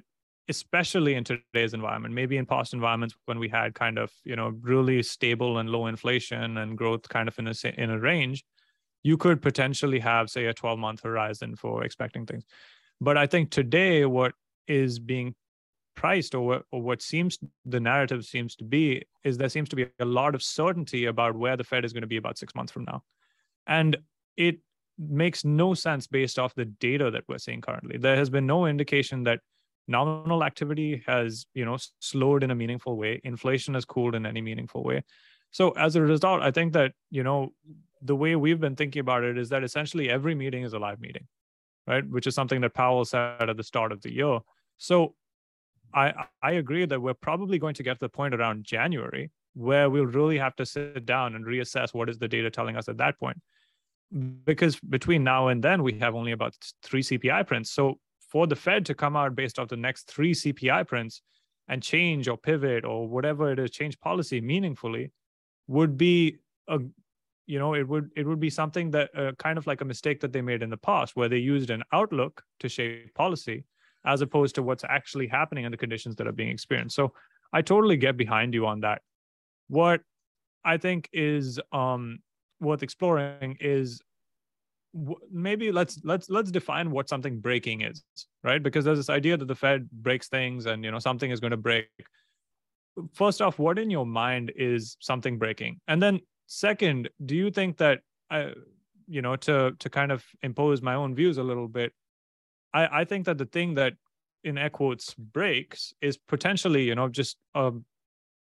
especially in today's environment maybe in past environments when we had kind of you know really stable and low inflation and growth kind of in a in a range you could potentially have say a 12 month horizon for expecting things. But i think today what is being priced or what, or what seems the narrative seems to be is there seems to be a lot of certainty about where the fed is going to be about 6 months from now. And it makes no sense based off the data that we're seeing currently. There has been no indication that nominal activity has you know slowed in a meaningful way. Inflation has cooled in any meaningful way. So as a result i think that you know the way we've been thinking about it is that essentially every meeting is a live meeting right? Which is something that powell said at the start of the year. So i i agree that we're probably going to get to the point around january where we'll really have to sit down and reassess what is the data telling us at that point. Because between now and then we have only about three cpi prints. So for the Fed to come out based off the next three CPI prints and change or pivot or whatever it is, change policy meaningfully, would be a you know it would it would be something that uh, kind of like a mistake that they made in the past where they used an outlook to shape policy as opposed to what's actually happening and the conditions that are being experienced. So i totally get behind you on that. What i think is um worth exploring is maybe let's let's let's define what something breaking is right? Because there's this idea that the fed breaks things and you know something is going to break. First off what in your mind is something breaking? And then second do you think that i you know to to kind of impose my own views a little bit i i think that the thing that in air quotes breaks is potentially you know just a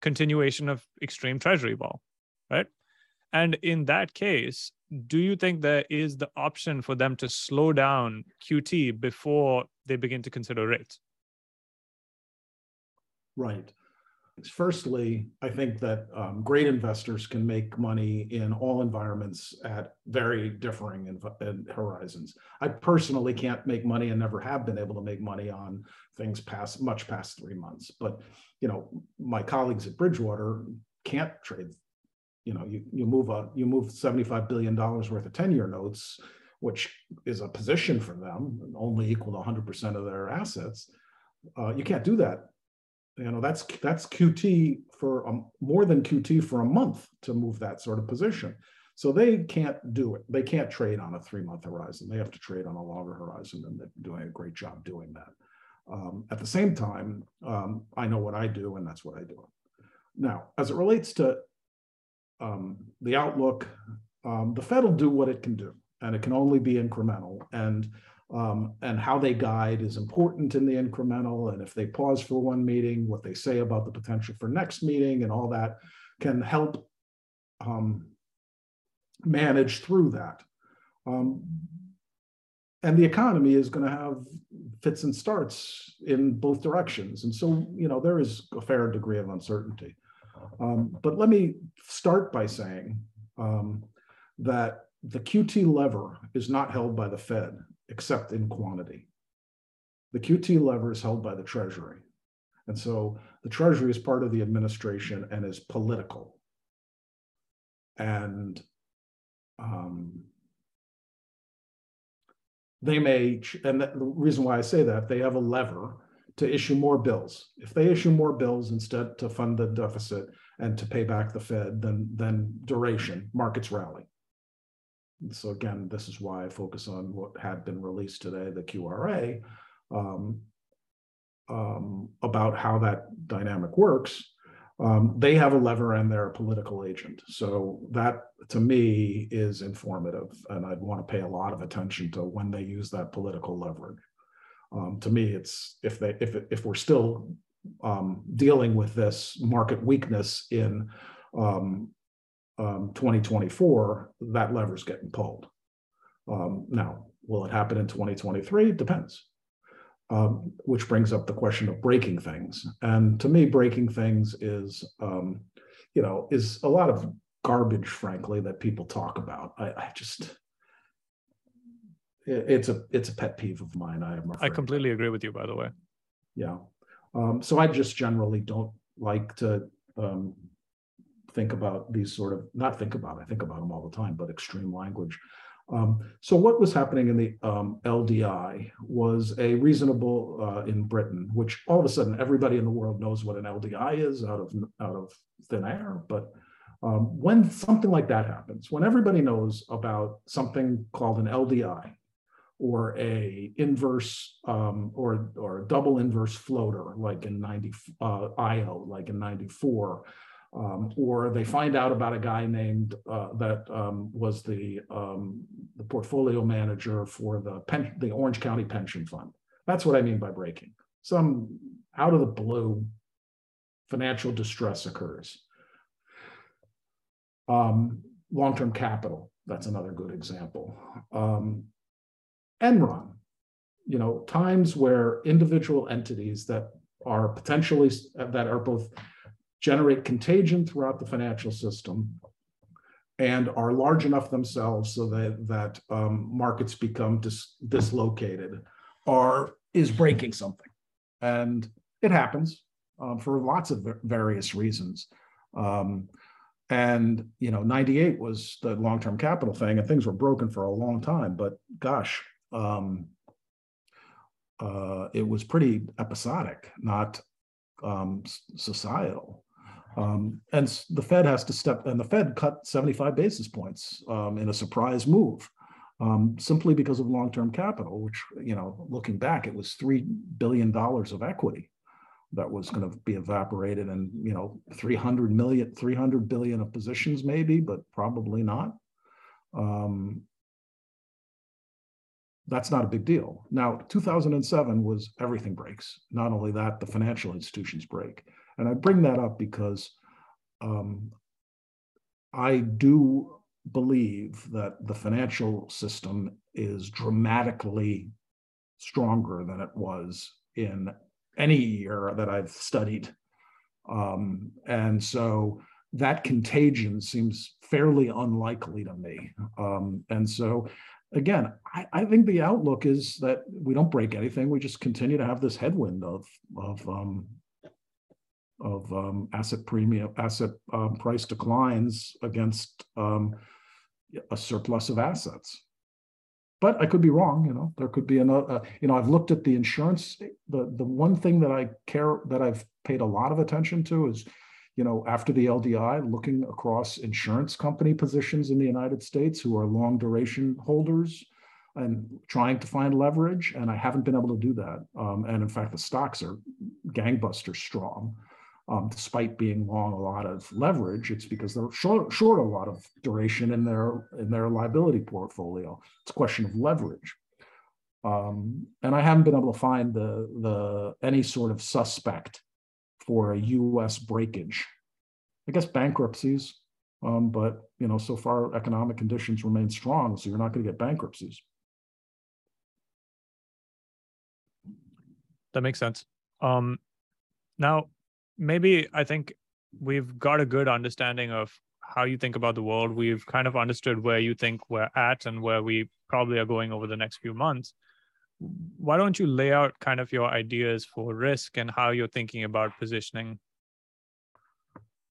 continuation of extreme treasury vol right and in that case do you think there is the option for them to slow down QT before they begin to consider rates? Right. Firstly, I think that um, great investors can make money in all environments at very differing in, horizons. I personally can't make money and never have been able to make money on things past much past three months. But you know, my colleagues at Bridgewater can't trade you know, you, you move a you move $75 billion worth of 10-year notes, which is a position for them, only equal to 100% of their assets. Uh, you can't do that. You know, that's that's QT for um, more than QT for a month to move that sort of position. So they can't do it. They can't trade on a three-month horizon. They have to trade on a longer horizon, and they're doing a great job doing that. Um, at the same time, um, I know what I do, and that's what I do. Now, as it relates to um, the outlook, um, the Fed will do what it can do, and it can only be incremental. And um, and how they guide is important in the incremental. And if they pause for one meeting, what they say about the potential for next meeting and all that can help um, manage through that. Um, and the economy is going to have fits and starts in both directions. And so, you know, there is a fair degree of uncertainty. Um, but let me start by saying um, that the QT lever is not held by the Fed except in quantity. The QT lever is held by the Treasury. And so the Treasury is part of the administration and is political. And um, they may, and the reason why I say that, they have a lever to issue more bills. If they issue more bills instead to fund the deficit and to pay back the Fed, then then duration markets rally. So again, this is why I focus on what had been released today, the QRA, um, um, about how that dynamic works. Um, they have a lever and they're a political agent. So that to me is informative. And I'd want to pay a lot of attention to when they use that political leverage. Um, to me, it's if they if if we're still um, dealing with this market weakness in um, um, 2024, that lever's getting pulled. Um, now, will it happen in 2023? Depends. Um, which brings up the question of breaking things. And to me, breaking things is, um, you know, is a lot of garbage, frankly, that people talk about. I, I just, it's a it's a pet peeve of mine. I am. I completely agree with you. By the way. Yeah. Um, so I just generally don't like to um, think about these sort of, not think about, I think about them all the time, but extreme language. Um, so what was happening in the um, LDI was a reasonable uh, in Britain, which all of a sudden everybody in the world knows what an LDI is out of out of thin air. But um, when something like that happens, when everybody knows about something called an LDI or a inverse um, or or a double inverse floater like in 90 uh, IO like in 94 um, or they find out about a guy named uh, that um, was the um, the portfolio manager for the pen, the Orange County Pension Fund. That's what I mean by breaking. Some out of the blue financial distress occurs. Um, long-term capital. That's another good example. Um, Enron. You know, times where individual entities that are potentially that are both generate contagion throughout the financial system and are large enough themselves so that that um, markets become dis- dislocated are is breaking something. And it happens um, for lots of various reasons. Um, and you know 98 was the long-term capital thing and things were broken for a long time but gosh um, uh, it was pretty episodic not um, societal um, and the Fed has to step, and the Fed cut 75 basis points um, in a surprise move, um, simply because of long-term capital, which, you know, looking back, it was $3 billion of equity that was going to be evaporated and, you know, 300 million, 300 billion of positions maybe, but probably not. Um, that's not a big deal. Now, 2007 was everything breaks. Not only that, the financial institutions break. And I bring that up because um, I do believe that the financial system is dramatically stronger than it was in any year that I've studied. Um, and so that contagion seems fairly unlikely to me. Um, and so, again, I, I, think the outlook is that we don't break anything. We just continue to have this headwind of, of um, of um, asset premium, asset um, price declines against um, a surplus of assets. But I could be wrong. You know, there could be another. Uh, you know, I've looked at the insurance. The the one thing that I care that I've paid a lot of attention to is, you know, after the LDI, looking across insurance company positions in the United States who are long duration holders and trying to find leverage, and I haven't been able to do that. Um, and in fact, the stocks are gangbuster strong um, despite being long a lot of leverage, it's because they're short, short a lot of duration in their in their liability portfolio. It's a question of leverage. Um, and I haven't been able to find the the any sort of suspect for a U.S. breakage. I guess bankruptcies, um, but you know, so far economic conditions remain strong, so you're not going to get bankruptcies. That makes sense. Um, now, maybe I think we've got a good understanding of how you think about the world. We've kind of understood where you think we're at and where we probably are going over the next few months. Why don't you lay out kind of your ideas for risk and how you're thinking about positioning?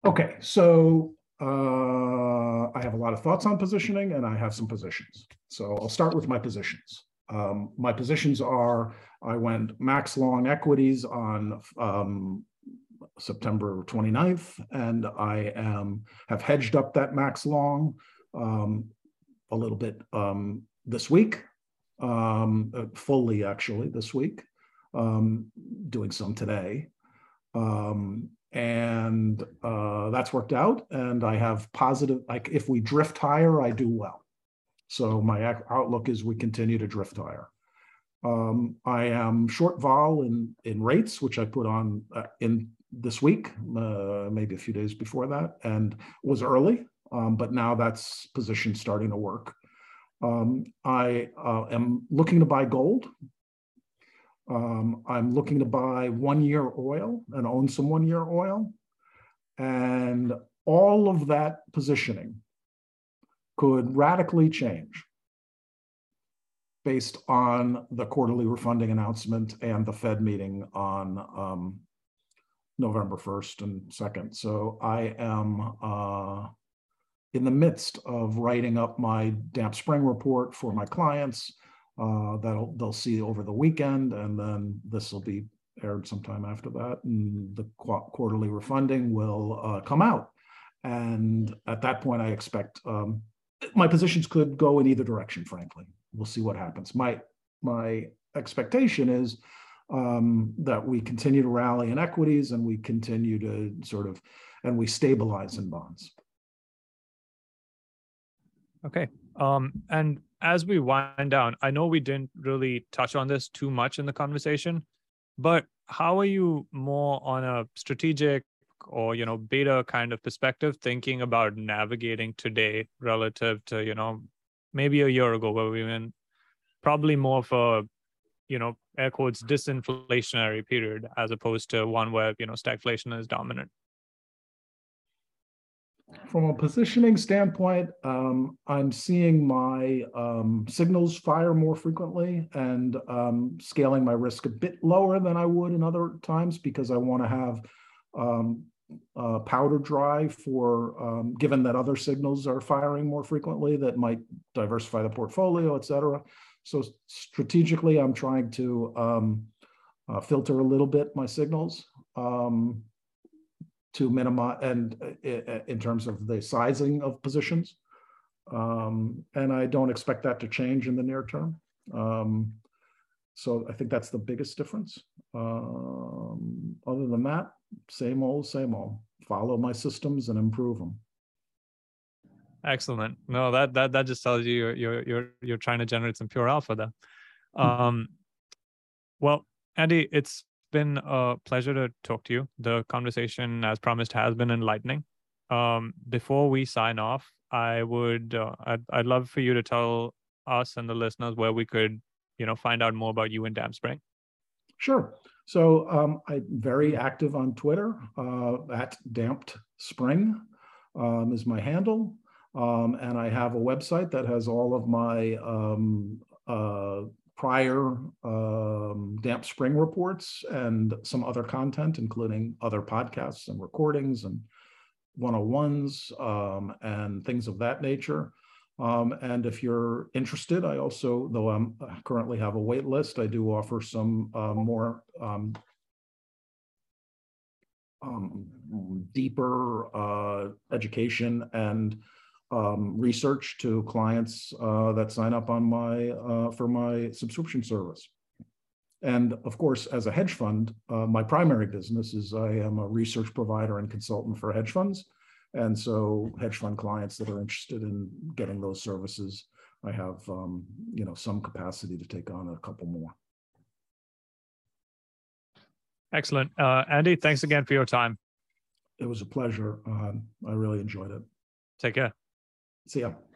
Okay, so uh, I have a lot of thoughts on positioning and I have some positions. So I'll start with my positions. Um, my positions are I went max long equities on um, September 29th, and I am have hedged up that max long um, a little bit um, this week, um, uh, fully actually this week, um, doing some today, um, and uh, that's worked out. And I have positive like if we drift higher, I do well. So my outlook is we continue to drift higher. Um, I am short vol in in rates, which I put on uh, in this week, uh, maybe a few days before that, and was early, um, but now that's position starting to work. Um, I uh, am looking to buy gold. Um, I'm looking to buy one year oil and own some one year oil. And all of that positioning could radically change based on the quarterly refunding announcement and the Fed meeting on um, November 1st and 2nd. So I am uh, in the midst of writing up my damp spring report for my clients uh, that they'll see over the weekend, and then this will be aired sometime after that, and the qu- quarterly refunding will uh, come out. And at that point, I expect um, my positions could go in either direction. Frankly, we'll see what happens. My my expectation is um, that we continue to rally in equities and we continue to sort of and we stabilize in bonds. Okay. Um, and as we wind down, I know we didn't really touch on this too much in the conversation, but how are you more on a strategic or you know beta kind of perspective thinking about navigating today relative to you know maybe a year ago where we were in probably more of a you know air quotes disinflationary period as opposed to one where you know stagflation is dominant from a positioning standpoint, um, I'm seeing my um, signals fire more frequently and um, scaling my risk a bit lower than I would in other times because I want to have uh, powder dry for, um, given that other signals are firing more frequently that might diversify the portfolio, et cetera. So strategically, I'm trying to um, uh, filter a little bit my signals um, to minimize and uh, in terms of the sizing of positions. Um, and I don't expect that to change in the near term. Um, so I think that's the biggest difference. Um, other than that, same old, same old. Follow my systems and improve them. Excellent. No, that that that just tells you you're you're you're, you're trying to generate some pure alpha there. Hmm. Um, well, Andy, it's been a pleasure to talk to you. The conversation, as promised, has been enlightening. Um, before we sign off, I would uh, I'd, I'd love for you to tell us and the listeners where we could, you know, find out more about you and Damp Spring. Sure. So um, I'm very active on Twitter. Uh, at Damped Spring um, is my handle. Um, and I have a website that has all of my um, uh, prior um, damp spring reports and some other content, including other podcasts and recordings and 101s um, and things of that nature. Um, and if you're interested, I also, though I'm I currently have a wait list, I do offer some uh, more um, um, deeper uh, education and um, research to clients uh, that sign up on my uh, for my subscription service. And of course, as a hedge fund, uh, my primary business is I am a research provider and consultant for hedge funds. And so hedge fund clients that are interested in getting those services, I have um, you know some capacity to take on a couple more. Excellent. Uh, Andy, thanks again for your time. It was a pleasure. Uh, I really enjoyed it. Take care. See ya.